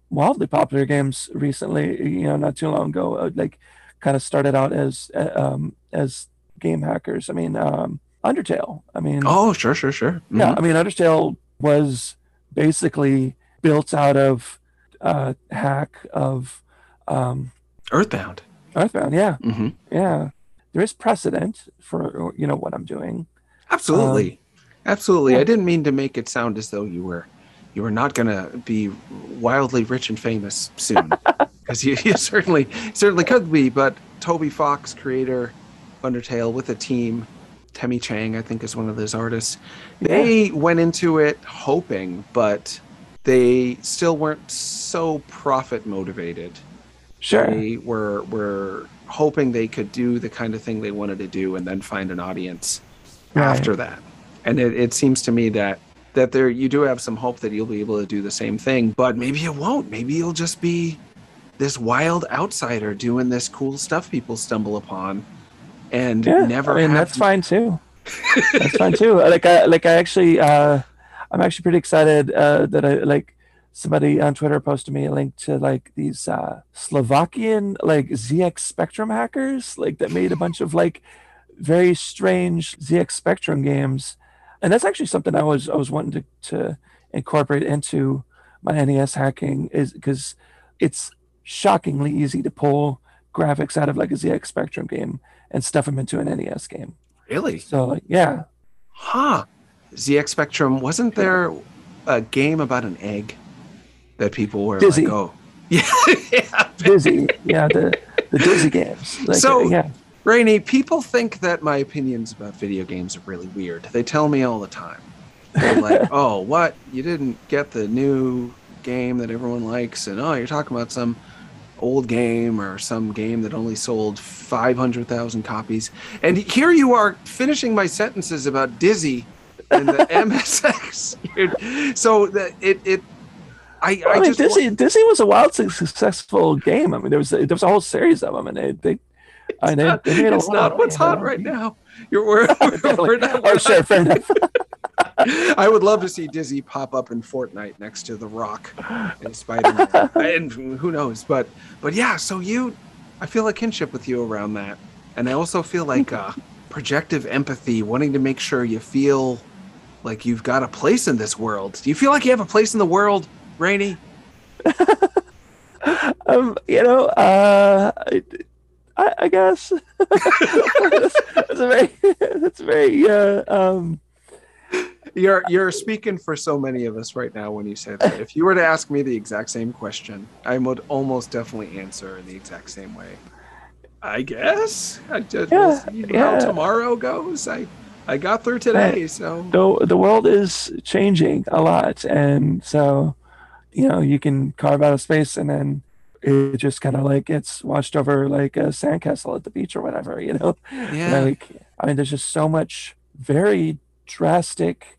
F: wildly popular games recently. You know, not too long ago, uh, like kind of started out as uh, um, as game hackers. I mean, um, Undertale. I mean,
B: Oh, sure, sure, sure.
F: yeah.
B: Mhm.
F: I mean, Undertale was basically built out of uh, hack of um,
B: Earthbound.
F: Earthbound. Yeah,
B: Mm-hmm.
F: yeah. There is precedent for you know what I'm doing.
B: Absolutely, absolutely.
F: Um, yeah.
B: I didn't mean to make it sound as though you were you were not gonna be wildly rich and famous soon, because you, you certainly certainly could be. But Toby Fox, creator Undertale, with a team, Temmie Chang, I think, is one of those artists. They went into it hoping, but they still weren't so profit motivated.
F: Sure.
B: They were were hoping they could do the kind of thing they wanted to do and then find an audience
F: Right.
B: after that. And it, it seems to me that that there you do have some hope that you'll be able to do the same thing, but maybe it won't. Maybe you'll just be this wild outsider doing this cool stuff people stumble upon and
F: Yeah,
B: never
F: I mean, that's fine too. that's fine too. Like I like I actually uh I'm actually pretty excited uh that I like somebody on Twitter posted me a link to like these uh Slovakian like ZX Spectrum hackers like that made a bunch of like very strange ZX Spectrum games. And that's actually something I was I was wanting to to incorporate into my NES hacking is because it's shockingly easy to pull graphics out of like a ZX Spectrum game and stuff them into an NES game.
B: really.
F: So like, yeah,
B: Huh. ZX Spectrum, wasn't there a game about an egg that people were
F: Dizzy.
B: like, oh. Yeah. yeah.
F: Dizzy, yeah, the the Dizzy games. Like,
B: So-
F: yeah,
B: Rainy, people think that my opinions about video games are really weird. They tell me all the time. They're like, oh, what? You didn't get the new game that everyone likes, and oh, you're talking about some old game or some game that only sold 500,000 copies. And here you are finishing my sentences about Dizzy and the MSX. So that it, it, I,
F: I,
B: I
F: mean,
B: just.
F: Dizzy Dizzy was a wild successful game. I mean, there was a, there was a whole series of them, and they they. I mean, they, they made a
B: it's not what's hot right now. You're we're, we're, we're not,
F: oh, sure, fair enough.
B: I would love to see Dizzy pop up in Fortnite next to The Rock and Spider Man, and who knows? But but yeah, so you, I feel a kinship with you around that, and I also feel like uh, projective empathy, wanting to make sure you feel like you've got a place in this world. Do you feel like you have a place in the world, Rainy?
F: um, you know, uh, I, I, I guess that's, that's a very that's a very uh, um.
B: You're you're speaking for so many of us right now when you say that. If you were to ask me the exact same question, I would almost definitely answer in the exact same way. I guess. I just we'll
F: Yeah,
B: see
F: yeah.
B: how tomorrow goes. I I got through today, so
F: the the world is changing a lot, and so you know you can carve out a space, and then it just kind of like gets washed over like a sandcastle at the beach or whatever. You know,
B: yeah.
F: like I mean, there's just so much very drastic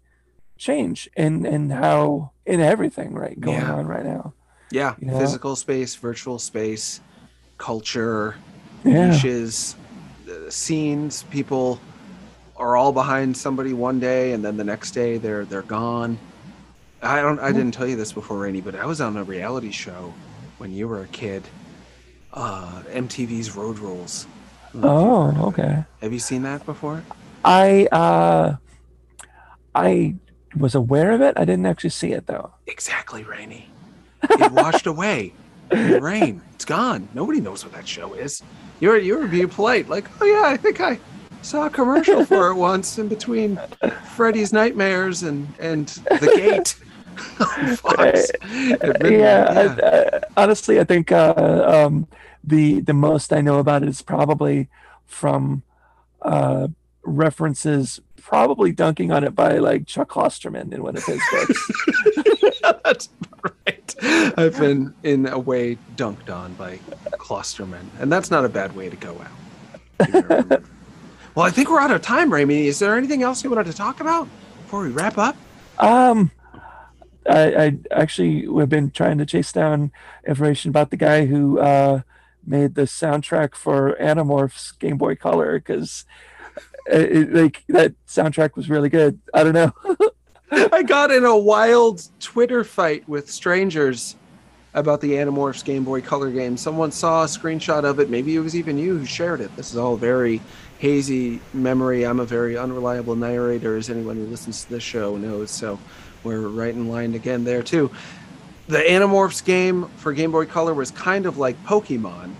F: change in in how in everything right going
B: Yeah.
F: on right now.
B: yeah.
F: you know?
B: Physical space, virtual space, culture,
F: Yeah,
B: niches, uh, scenes. People are all behind somebody one day, and then the next day they're they're gone. I don't. I didn't tell you this before, Rainy, but I was on a reality show when you were a kid. Uh, MTV's Road Rules. I don't know if you've
F: Oh,
B: heard of it.
F: okay.
B: Have you seen that before?
F: I uh, I was aware of it. I didn't actually see it though.
B: Exactly, Rainy. It washed away in the rain. It's gone. Nobody knows what that show is. You're you're being polite, like, oh yeah, I think I saw a commercial for it once in between Freddy's Nightmares and and The Gate. Fox. Midnight,
F: yeah, I, I, honestly, I think uh, um, the the most I know about it is probably from uh, references, probably dunking on it by like Chuck Klosterman in one of his books.
B: That's right. I've been in a way dunked on by Klosterman, and that's not a bad way to go out. well, I think we're out of time, Rainy. Is there anything else you wanted to talk about before we wrap up?
F: Um, I, I actually have been trying to chase down information about the guy who uh, made the soundtrack for Animorphs Game Boy Color because Uh, like that soundtrack was really good. I don't know.
B: I got in a wild Twitter fight with strangers about the Animorphs Game Boy Color game. Someone saw a screenshot of it. Maybe it was even you who shared it. This is all very hazy memory. I'm a very unreliable narrator, as anyone who listens to this show knows. So we're right in line again there, too. The Animorphs game for Game Boy Color was kind of like Pokemon.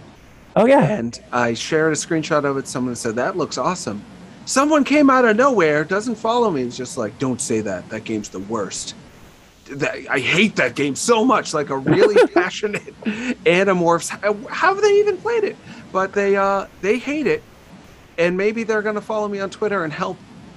F: Oh yeah.
B: And I shared a screenshot of it. Someone said, That looks awesome. Someone came out of nowhere, doesn't follow me, is just like, Don't say that. That game's the worst. That, I hate that game so much. Like a really passionate Animorphs. How, how have they even played it? But they uh they hate it. And maybe they're gonna follow me on Twitter and help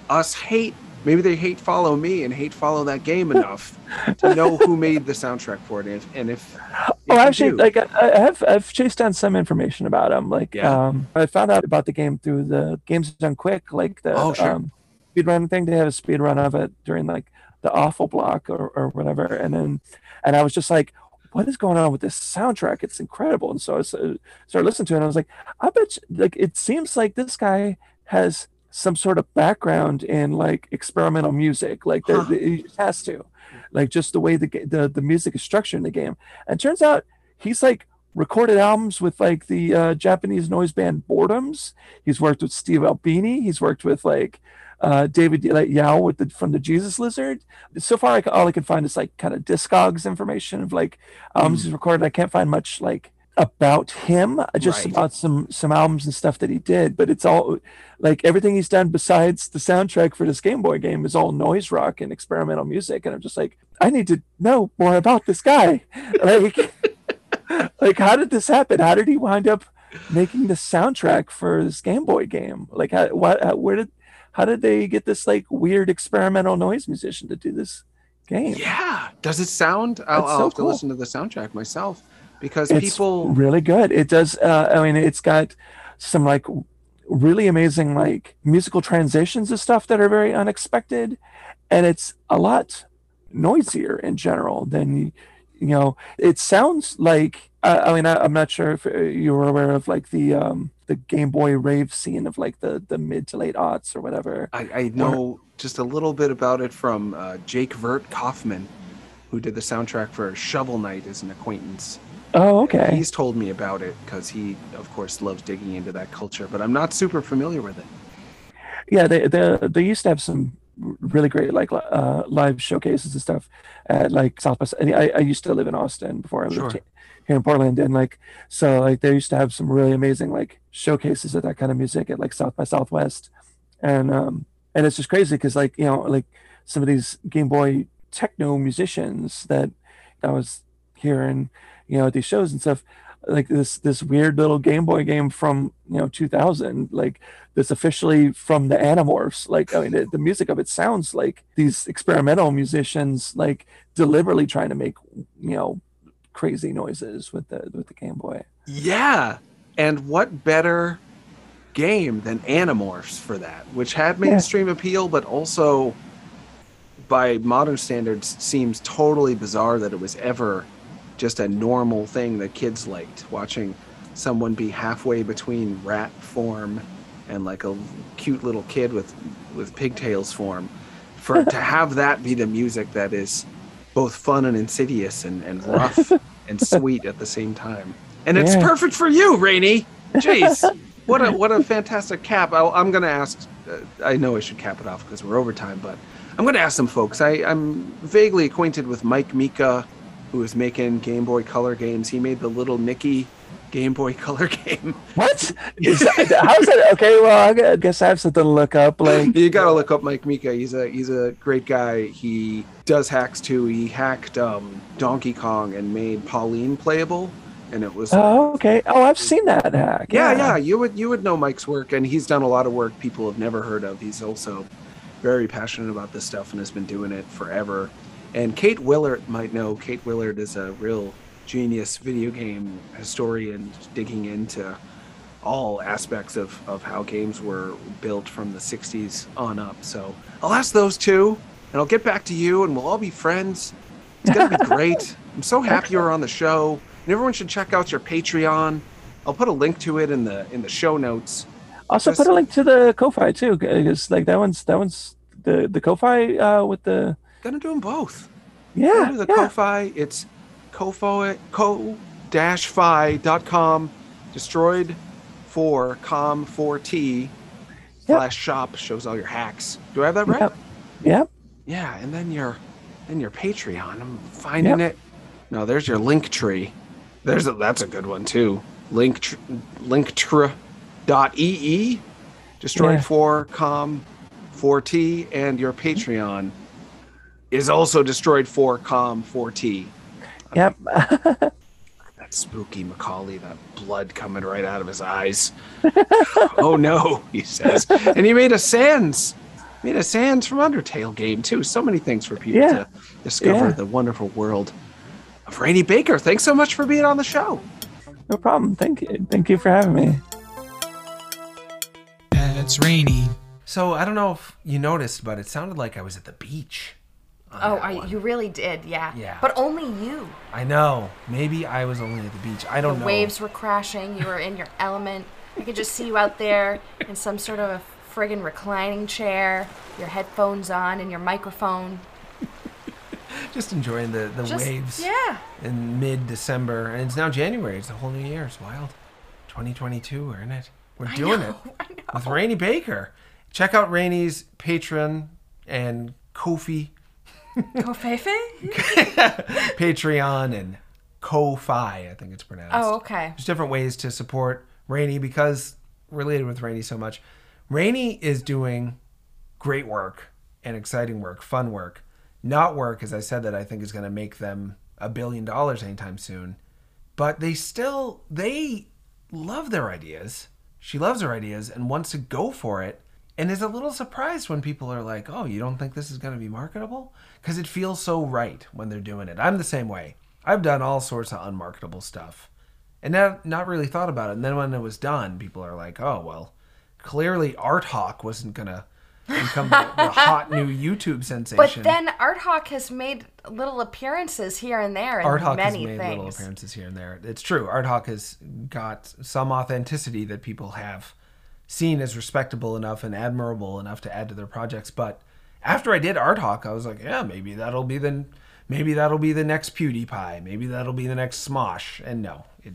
B: us hate maybe they hate follow me and hate follow that game enough to know who made the soundtrack for it and if, and if, if
F: Oh, actually,
B: do.
F: like I I have I've chased down some information about him. Like,
B: Yeah.
F: um, I found out about the game through the Games Done Quick, like the
B: Oh, sure.
F: um, speed run thing. They have a speed run of it during like the awful block or, or whatever, and then and I was just like, what is going on with this soundtrack? It's incredible. And so I uh, started listening to it, and I was like, I bet you, like it seems like this guy has some sort of background in like experimental music, like the,
B: Huh.
F: he has to, like just the way the the the music is structured in the game. And turns out he's like recorded albums with like the uh, Japanese noise band Boredoms. He's worked with Steve Albini. He's worked with like uh, David like, Yow with the from the Jesus Lizard. So far, I, all I can find is like kind of Discogs information of like albums he's recorded. I can't find much like about him, uh, just
B: Right.
F: about some some albums and stuff that he did. But it's all like everything he's done besides the soundtrack for this Game Boy game is all noise rock and experimental music. And I'm just like, I need to know more about this guy. Like, like how did this happen? How did he wind up making the soundtrack for this Game Boy game? Like, how, what, how, where did, how did they get this like weird experimental noise musician to do this game?
B: Yeah. Does it sound? I'll,
F: That's
B: I'll
F: so
B: have to listen to the soundtrack myself because
F: it's
B: people.
F: really good. It does. Uh, I mean, it's got some like really amazing like musical transitions and stuff that are very unexpected, and it's a lot noisier in general than you, know. It sounds like. Uh, I mean, I, I'm not sure if uh, you were aware of like the um, the Game Boy rave scene of like the the mid to late aughts or whatever.
B: I, I know just a little bit about it from uh, Jake Virt Kaufman, who did the soundtrack for Shovel Knight as an acquaintance.
F: Oh, okay.
B: He's told me about it because he, of course, loves digging into that culture, but I'm not super familiar with it.
F: yeah they, they they used to have some really great like uh live showcases and stuff at like south by and I, I used to live in austin before i lived
B: Sure.
F: he- here in portland and like so like they used to have some really amazing like showcases of that kind of music at like south by southwest and um and it's just crazy because like you know like some of these game boy techno musicians that i was hearing you know at these shows and stuff like this this weird little game boy game from you know 2000 like that's officially from the Animorphs. Like, I mean, the, the music of it sounds like these experimental musicians, like deliberately trying to make, you know, crazy noises with the with the Game Boy.
B: Yeah. And what better game than Animorphs for that, which had
F: Yeah.
B: mainstream appeal, but also by modern standards seems totally bizarre that it was ever just a normal thing that kids liked watching someone be halfway between rat form and like a cute little kid with with pigtails form. For to have that be the music that is both fun and insidious and, and rough and sweet at the same time. And it's
F: Yeah.
B: perfect for you rainy jeez! What a what a fantastic cap. I, i'm gonna ask uh, i know i should cap it off because we're over time but i'm gonna ask some folks. I, i'm vaguely acquainted with mike mika who is making game boy color games he made the little nicky game boy color game
F: What? Is that, how's that? Okay, well, I guess I have something to look up. Like,
B: you gotta look up Mike Mika. He's a he's a great guy. He does hacks too. He hacked um, Donkey Kong and made Pauline playable, and it was
F: oh, okay. Oh, I've seen that hack.
B: yeah, yeah. You would you would know Mike's work, and he's done a lot of work people have never heard of. He's also very passionate about this stuff and has been doing it forever. And Kate Willaert might know. Kate Willaert is a real genius video game historian, digging into all aspects of, of how games were built from the 60s on up. So I'll ask those two, and I'll get back to you, and we'll all be friends. It's going to be great. I'm so happy you're on the show. And everyone should check out your Patreon. I'll put a link to it in the in the show notes.
F: Also,
B: Just-
F: put a link to the Ko-fi too, because like that one's that one's the the Ko-fi uh, with the
B: Gonna do them both.
F: yeah
B: Go to the
F: yeah.
B: Ko-fi. It's ko ko-fi.com destroyed for com 4t slash shop shows all your hacks. Do I have that right?
F: Yep. Yep.
B: Yeah, and then your then your Patreon. I'm finding it. No, there's your link tree. There's a, that's a good one too. Link tr, linktr dot ee destroyed
F: Yeah.
B: for com 4t and your Patreon is also destroyed for com 4t.
F: Yep.
B: That spooky Macaulay, that blood coming right out of his eyes. oh no, he says. And he made a Sans. Made a Sans from Undertale game too. So many things for people
F: Yeah.
B: to discover
F: Yeah.
B: the wonderful world of Rainy Baker. Thanks so much for being on the show.
F: no problem. Thank you. Thank you for having me.
G: That's rainy.
B: So I don't know if you noticed, but it sounded like I was at the beach.
A: Oh, I, you really did, yeah.
B: Yeah.
A: But only you.
B: I know. Maybe I was only at the beach. I don't know.
A: waves were crashing. You were in your element. I could just see you out there in some sort of a friggin' reclining chair, your headphones on, and your microphone.
B: Just enjoying the, the
A: Just
B: waves.
A: yeah.
B: in mid December, and it's now January. It's a whole new year. It's wild. 2022, we're in it. We're doing
A: know,
B: it
A: I know.
B: with Rainy Baker. Check out Rainy's Patreon and Ko-fi
A: Kofefe?
B: Patreon and Ko-fi, I think it's pronounced.
A: Oh, okay.
B: There's different ways to support Rainy because related with Rainy so much. Rainy is doing great work and exciting work, fun work, not work, as I said, that I think is going to make them a billion dollars anytime soon. But they still, they love their ideas. She loves her ideas and wants to go for it and is a little surprised when people are like, oh, you don't think this is going to be marketable? Because it feels so right when they're doing it. I'm the same way. I've done all sorts of unmarketable stuff and not, not really thought about it. And then when it was done, people are like, oh, well, clearly Art Hawk wasn't going to become the, the hot new YouTube sensation.
A: But then Art Hawk has made little appearances here and there in
B: Art Hawk has made
A: things.
B: little appearances here and there. It's true. Art Hawk has got some authenticity that people have seen as respectable enough and admirable enough to add to their projects. But after I did Art Hawk, I was like, yeah, maybe that'll be the maybe that'll be the next PewDiePie. Maybe that'll be the next Smosh. And no, it,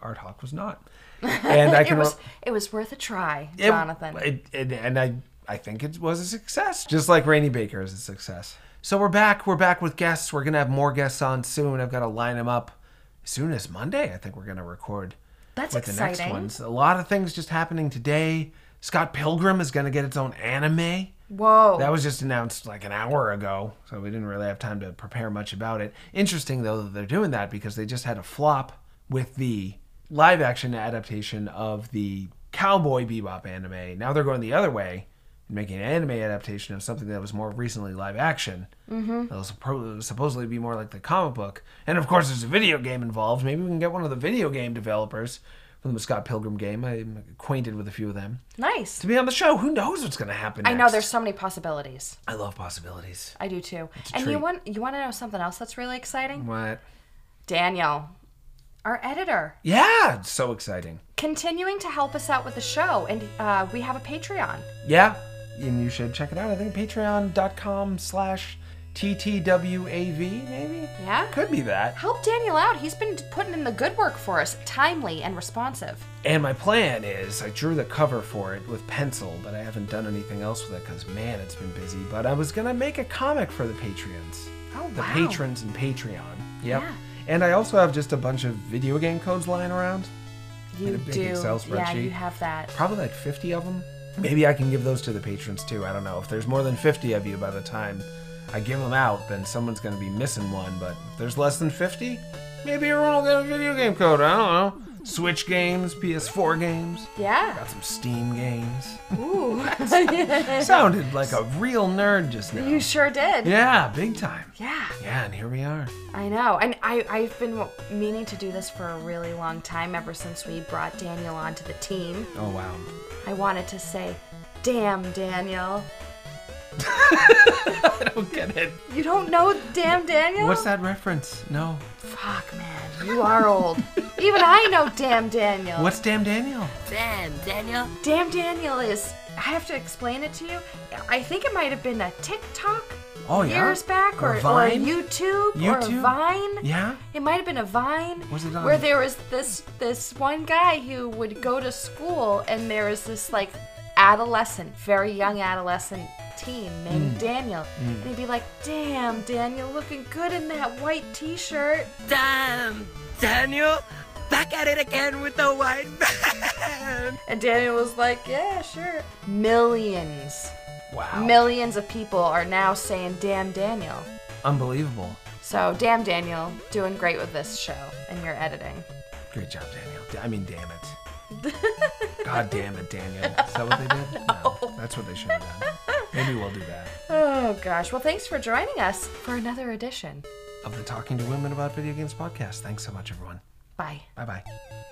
B: Art Hawk was not. And I
A: It
B: can
A: was it was worth a try,
B: it-
A: Jonathan.
B: it- it- and I, I think it was a success, just like Rainy Baker is a success. So we're back. We're back with guests. We're gonna have more guests on soon. I've got to line them up as soon as Monday. I think we're gonna record
A: That's
B: with the next
A: exciting.
B: ones. A lot of things just happening today. Scott Pilgrim is gonna get its own anime.
A: Whoa.
B: That was just announced like an hour ago, so we didn't really have time to prepare much about it. Interesting though that they're doing that because they just had a flop with the live action adaptation of the Cowboy Bebop anime. Now they're going the other way and making an anime adaptation of something that was more recently live action. Mm-hmm. That'll suppo- supposedly be more like the comic book. And of course, there's a video game involved. Maybe we can get one of the video game developers from the Scott Pilgrim game. I'm acquainted with a few of them
A: nice.
B: to be on the show. Who knows what's going to happen?
A: I know there's so many possibilities.
B: I love possibilities.
A: I do too. And you want you want to know something else that's really exciting?
B: What?
A: Daniel, our editor,
B: Yeah, it's so exciting.
A: continuing to help us out with the show, and uh, we have a Patreon.
B: Yeah, and you should check it out. I think patreon.com slash TTWAV, maybe?
A: Yeah.
B: Could be that.
A: Help Daniel out. He's been putting in the good work for us, timely and responsive.
B: And my plan is I drew the cover for it with pencil, but I haven't done anything else with it because, man, it's been busy. But I was going to make a comic for the Patreons.
A: Oh,
B: The
A: wow.
B: patrons and Patreon. Yep.
A: Yeah.
B: And I also have just a bunch of video game codes lying around.
A: You
B: a big
A: do.
B: Excel
A: yeah, you have that.
B: probably like 50 of them. Maybe I can give those to the patrons too. I don't know. If there's more than 50 of you by the time I give them out, then someone's going to be missing one. But if there's less than 50, maybe everyone will get a video game code. I don't know. Switch games, PS4 games,
A: Yeah.
B: got some Steam games.
A: Ooh.
B: Sounded like a real nerd just now.
A: you sure did.
B: Yeah, big time.
A: Yeah.
B: Yeah, and here we are.
A: I know. And I, I've been meaning to do this for a really long time, ever since we brought Daniel onto the team.
B: Oh, wow.
A: I wanted to say, damn, Daniel.
B: I don't get it.
A: You don't know Damn Daniel?
B: What's that reference? No.
A: Fuck, man. You are old. Even I know Damn Daniel.
B: What's Damn Daniel?
G: Damn, Daniel.
A: Damn Daniel is. I have to explain it to you. I think it might have been a TikTok
B: Oh, yeah?
A: years back,
B: Or
A: or, or,
B: Vine?
A: YouTube, or a
B: YouTube?
A: Vine.
B: Yeah?
A: It might have been a Vine.
B: Was it on-
A: Where there was this this one guy who would go to school, and there was this like adolescent, very young adolescent teen
B: Mm.
A: named Daniel, and he'd be like, "Damn, Daniel, looking good in that white T-shirt."
G: Damn, Daniel. Back at it again with the white man.
A: And Daniel was like, "Yeah, sure." Millions,
B: Wow.
A: millions of people are now saying, "Damn, Daniel."
B: Unbelievable.
A: So, damn, Daniel, doing great with this show and your editing.
B: Great job, Daniel. I mean, damn it. God damn it, Daniel. Is that what they did? No. That's what they should have done. Maybe we'll do that.
A: Oh gosh. Well, thanks for joining us for another edition.
B: Of the Talking to Women About Video Games podcast. Thanks so much, everyone.
A: Bye.
B: Bye bye.